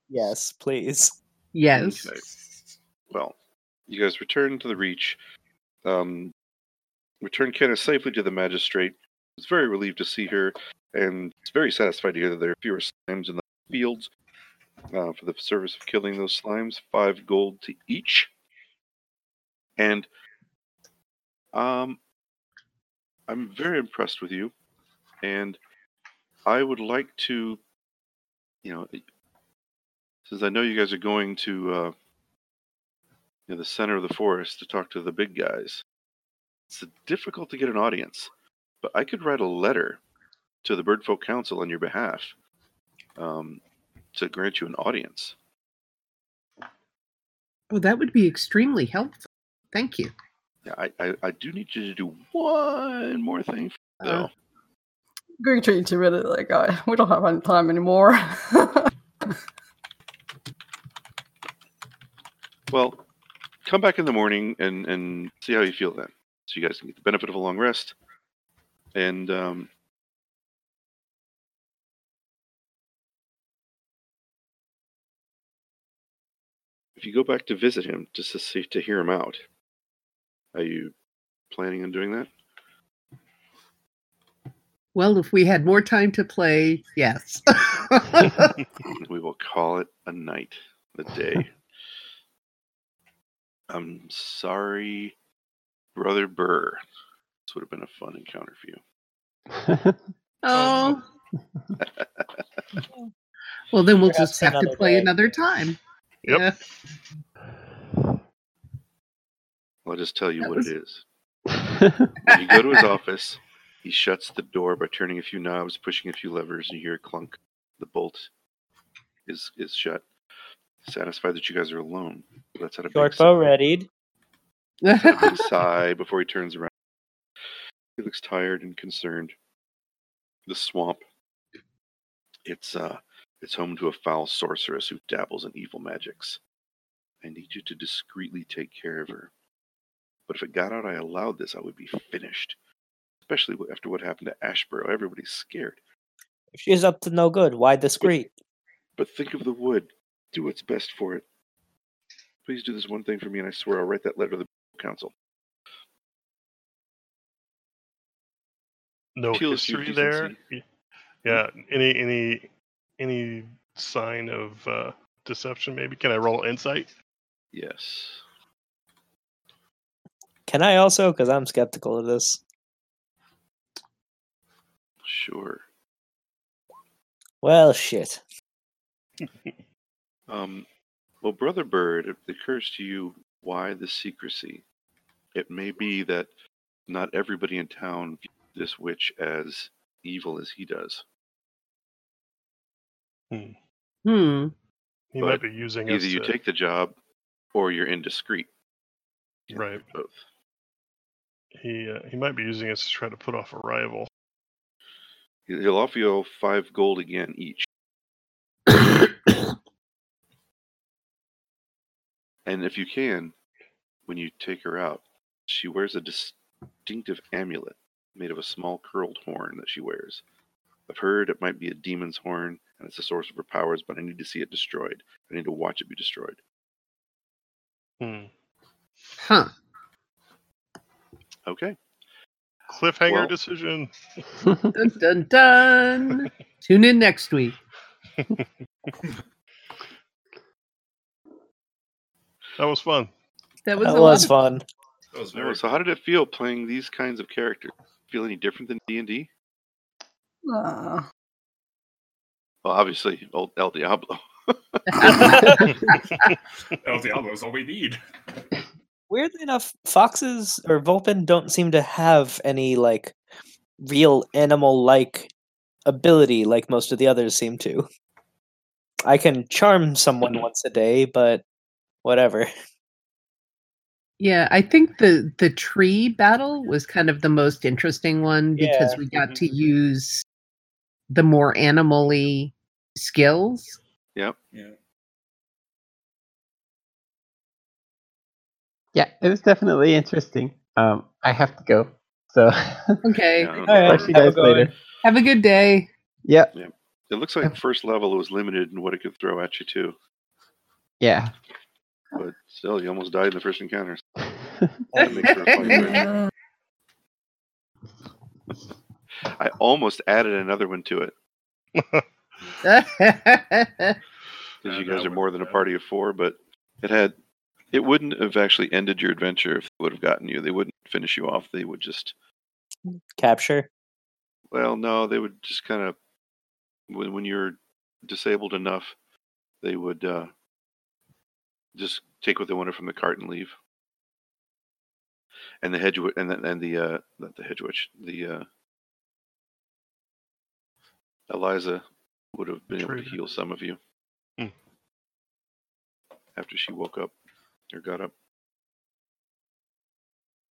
yes, please. Yes. Okay. Well, you guys return to the Reach. Um, return Kenneth safely to the magistrate. Was very relieved to see her, and is very satisfied to hear that there are fewer slimes in the fields. Uh, for the service of killing those slimes, five gold to each. And um, I'm very impressed with you, and I would like to, you know, since I know you guys are going to uh, you know, the center of the forest to talk to the big guys, it's difficult to get an audience. But I could write a letter to the Birdfolk Council on your behalf um, to grant you an audience. Oh, that would be extremely helpful. Thank you. Yeah, I, I, I do need you to do one more thing, though. Uh, going to intimidate that guy. We don't have any time anymore. Well, come back in the morning and, and see how you feel then. So you guys can get the benefit of a long rest. And um, if you go back to visit him just to see to hear him out, are you planning on doing that? Well, if we had more time to play, yes. we will call it a night, a day. I'm sorry, Brother Burr. This would have been a fun encounter for you. Oh. oh. well, then we'll Perhaps just have to play day. another time. Yep. Yeah. I'll just tell you That what was- it is. When you go to his office, he shuts the door by turning a few knobs, pushing a few levers, and you hear a clunk. The bolt is is shut. Satisfied that you guys are alone. Let's out a big York sigh, bow readied. a big sigh before he turns around. He looks tired and concerned. The swamp. It's uh it's home to a foul sorceress who dabbles in evil magics. I need you to discreetly take care of her. But if it got out I allowed this, I would be finished. Especially after what happened to Ashborough. Everybody's scared. If she's up to no good, why discreet? But think of the wood. Do what's best for it. Please do this one thing for me, and I swear I'll write that letter to the council. No Appeals history there. Yeah. Any any any sign of uh, deception? Maybe. Can I roll insight? Yes. Can I also? Because I'm skeptical of this. Sure. Well, shit. Um, well, Brother Burr, it occurs to you why the secrecy? It may be that not everybody in town views this witch as evil as he does. hmm. Hmm. He But might be using Either you to- take the job or you're indiscreet. right. Both. He uh, he might be using us to try to put off a rival. He- He'll offer you five gold again each. And if you can, when you take her out, she wears a distinctive amulet made of a small curled horn that she wears. I've heard it might be a demon's horn and it's the source of her powers, but I need to see it destroyed. I need to watch it be destroyed. Hmm. Huh. Okay. Cliffhanger Well- decision. Dun dun dun. Tune in next week. That was fun. That was That was of- fun. That was No, very so how did it feel playing these kinds of characters? Feel any different than D and D? Uh, Well, obviously, old El Diablo. El Diablo is all we need. Weirdly enough, foxes or Vulpin don't seem to have any like real animal-like ability like most of the others seem to. I can charm someone once a day, but whatever. Yeah, I think the the tree battle was kind of the most interesting one because Yeah. we got mm-hmm. to use the more animally skills. Yep. Yeah. Yeah, it was definitely interesting. Um, I have to go, so Okay. Yeah, I don't All right. know. talk you have a guys good later. Have a good day. Yep, It looks like first level was limited in what it could throw at you too, yeah. but still, you almost died in the first encounters. That makes for a fun game. uh, I almost added another one to it because you guys are more than a party of four, but it had. It wouldn't have actually ended your adventure if they would have gotten you. They wouldn't finish you off. They would just Capture. Well, no, they would just kind of when when you're disabled enough, they would uh, just take what they wanted from the cart and leave. And the hedge wi- and the, and the uh, not the hedge witch, the uh, Eliza would have been able to heal some of you Hmm. after she woke up or got up.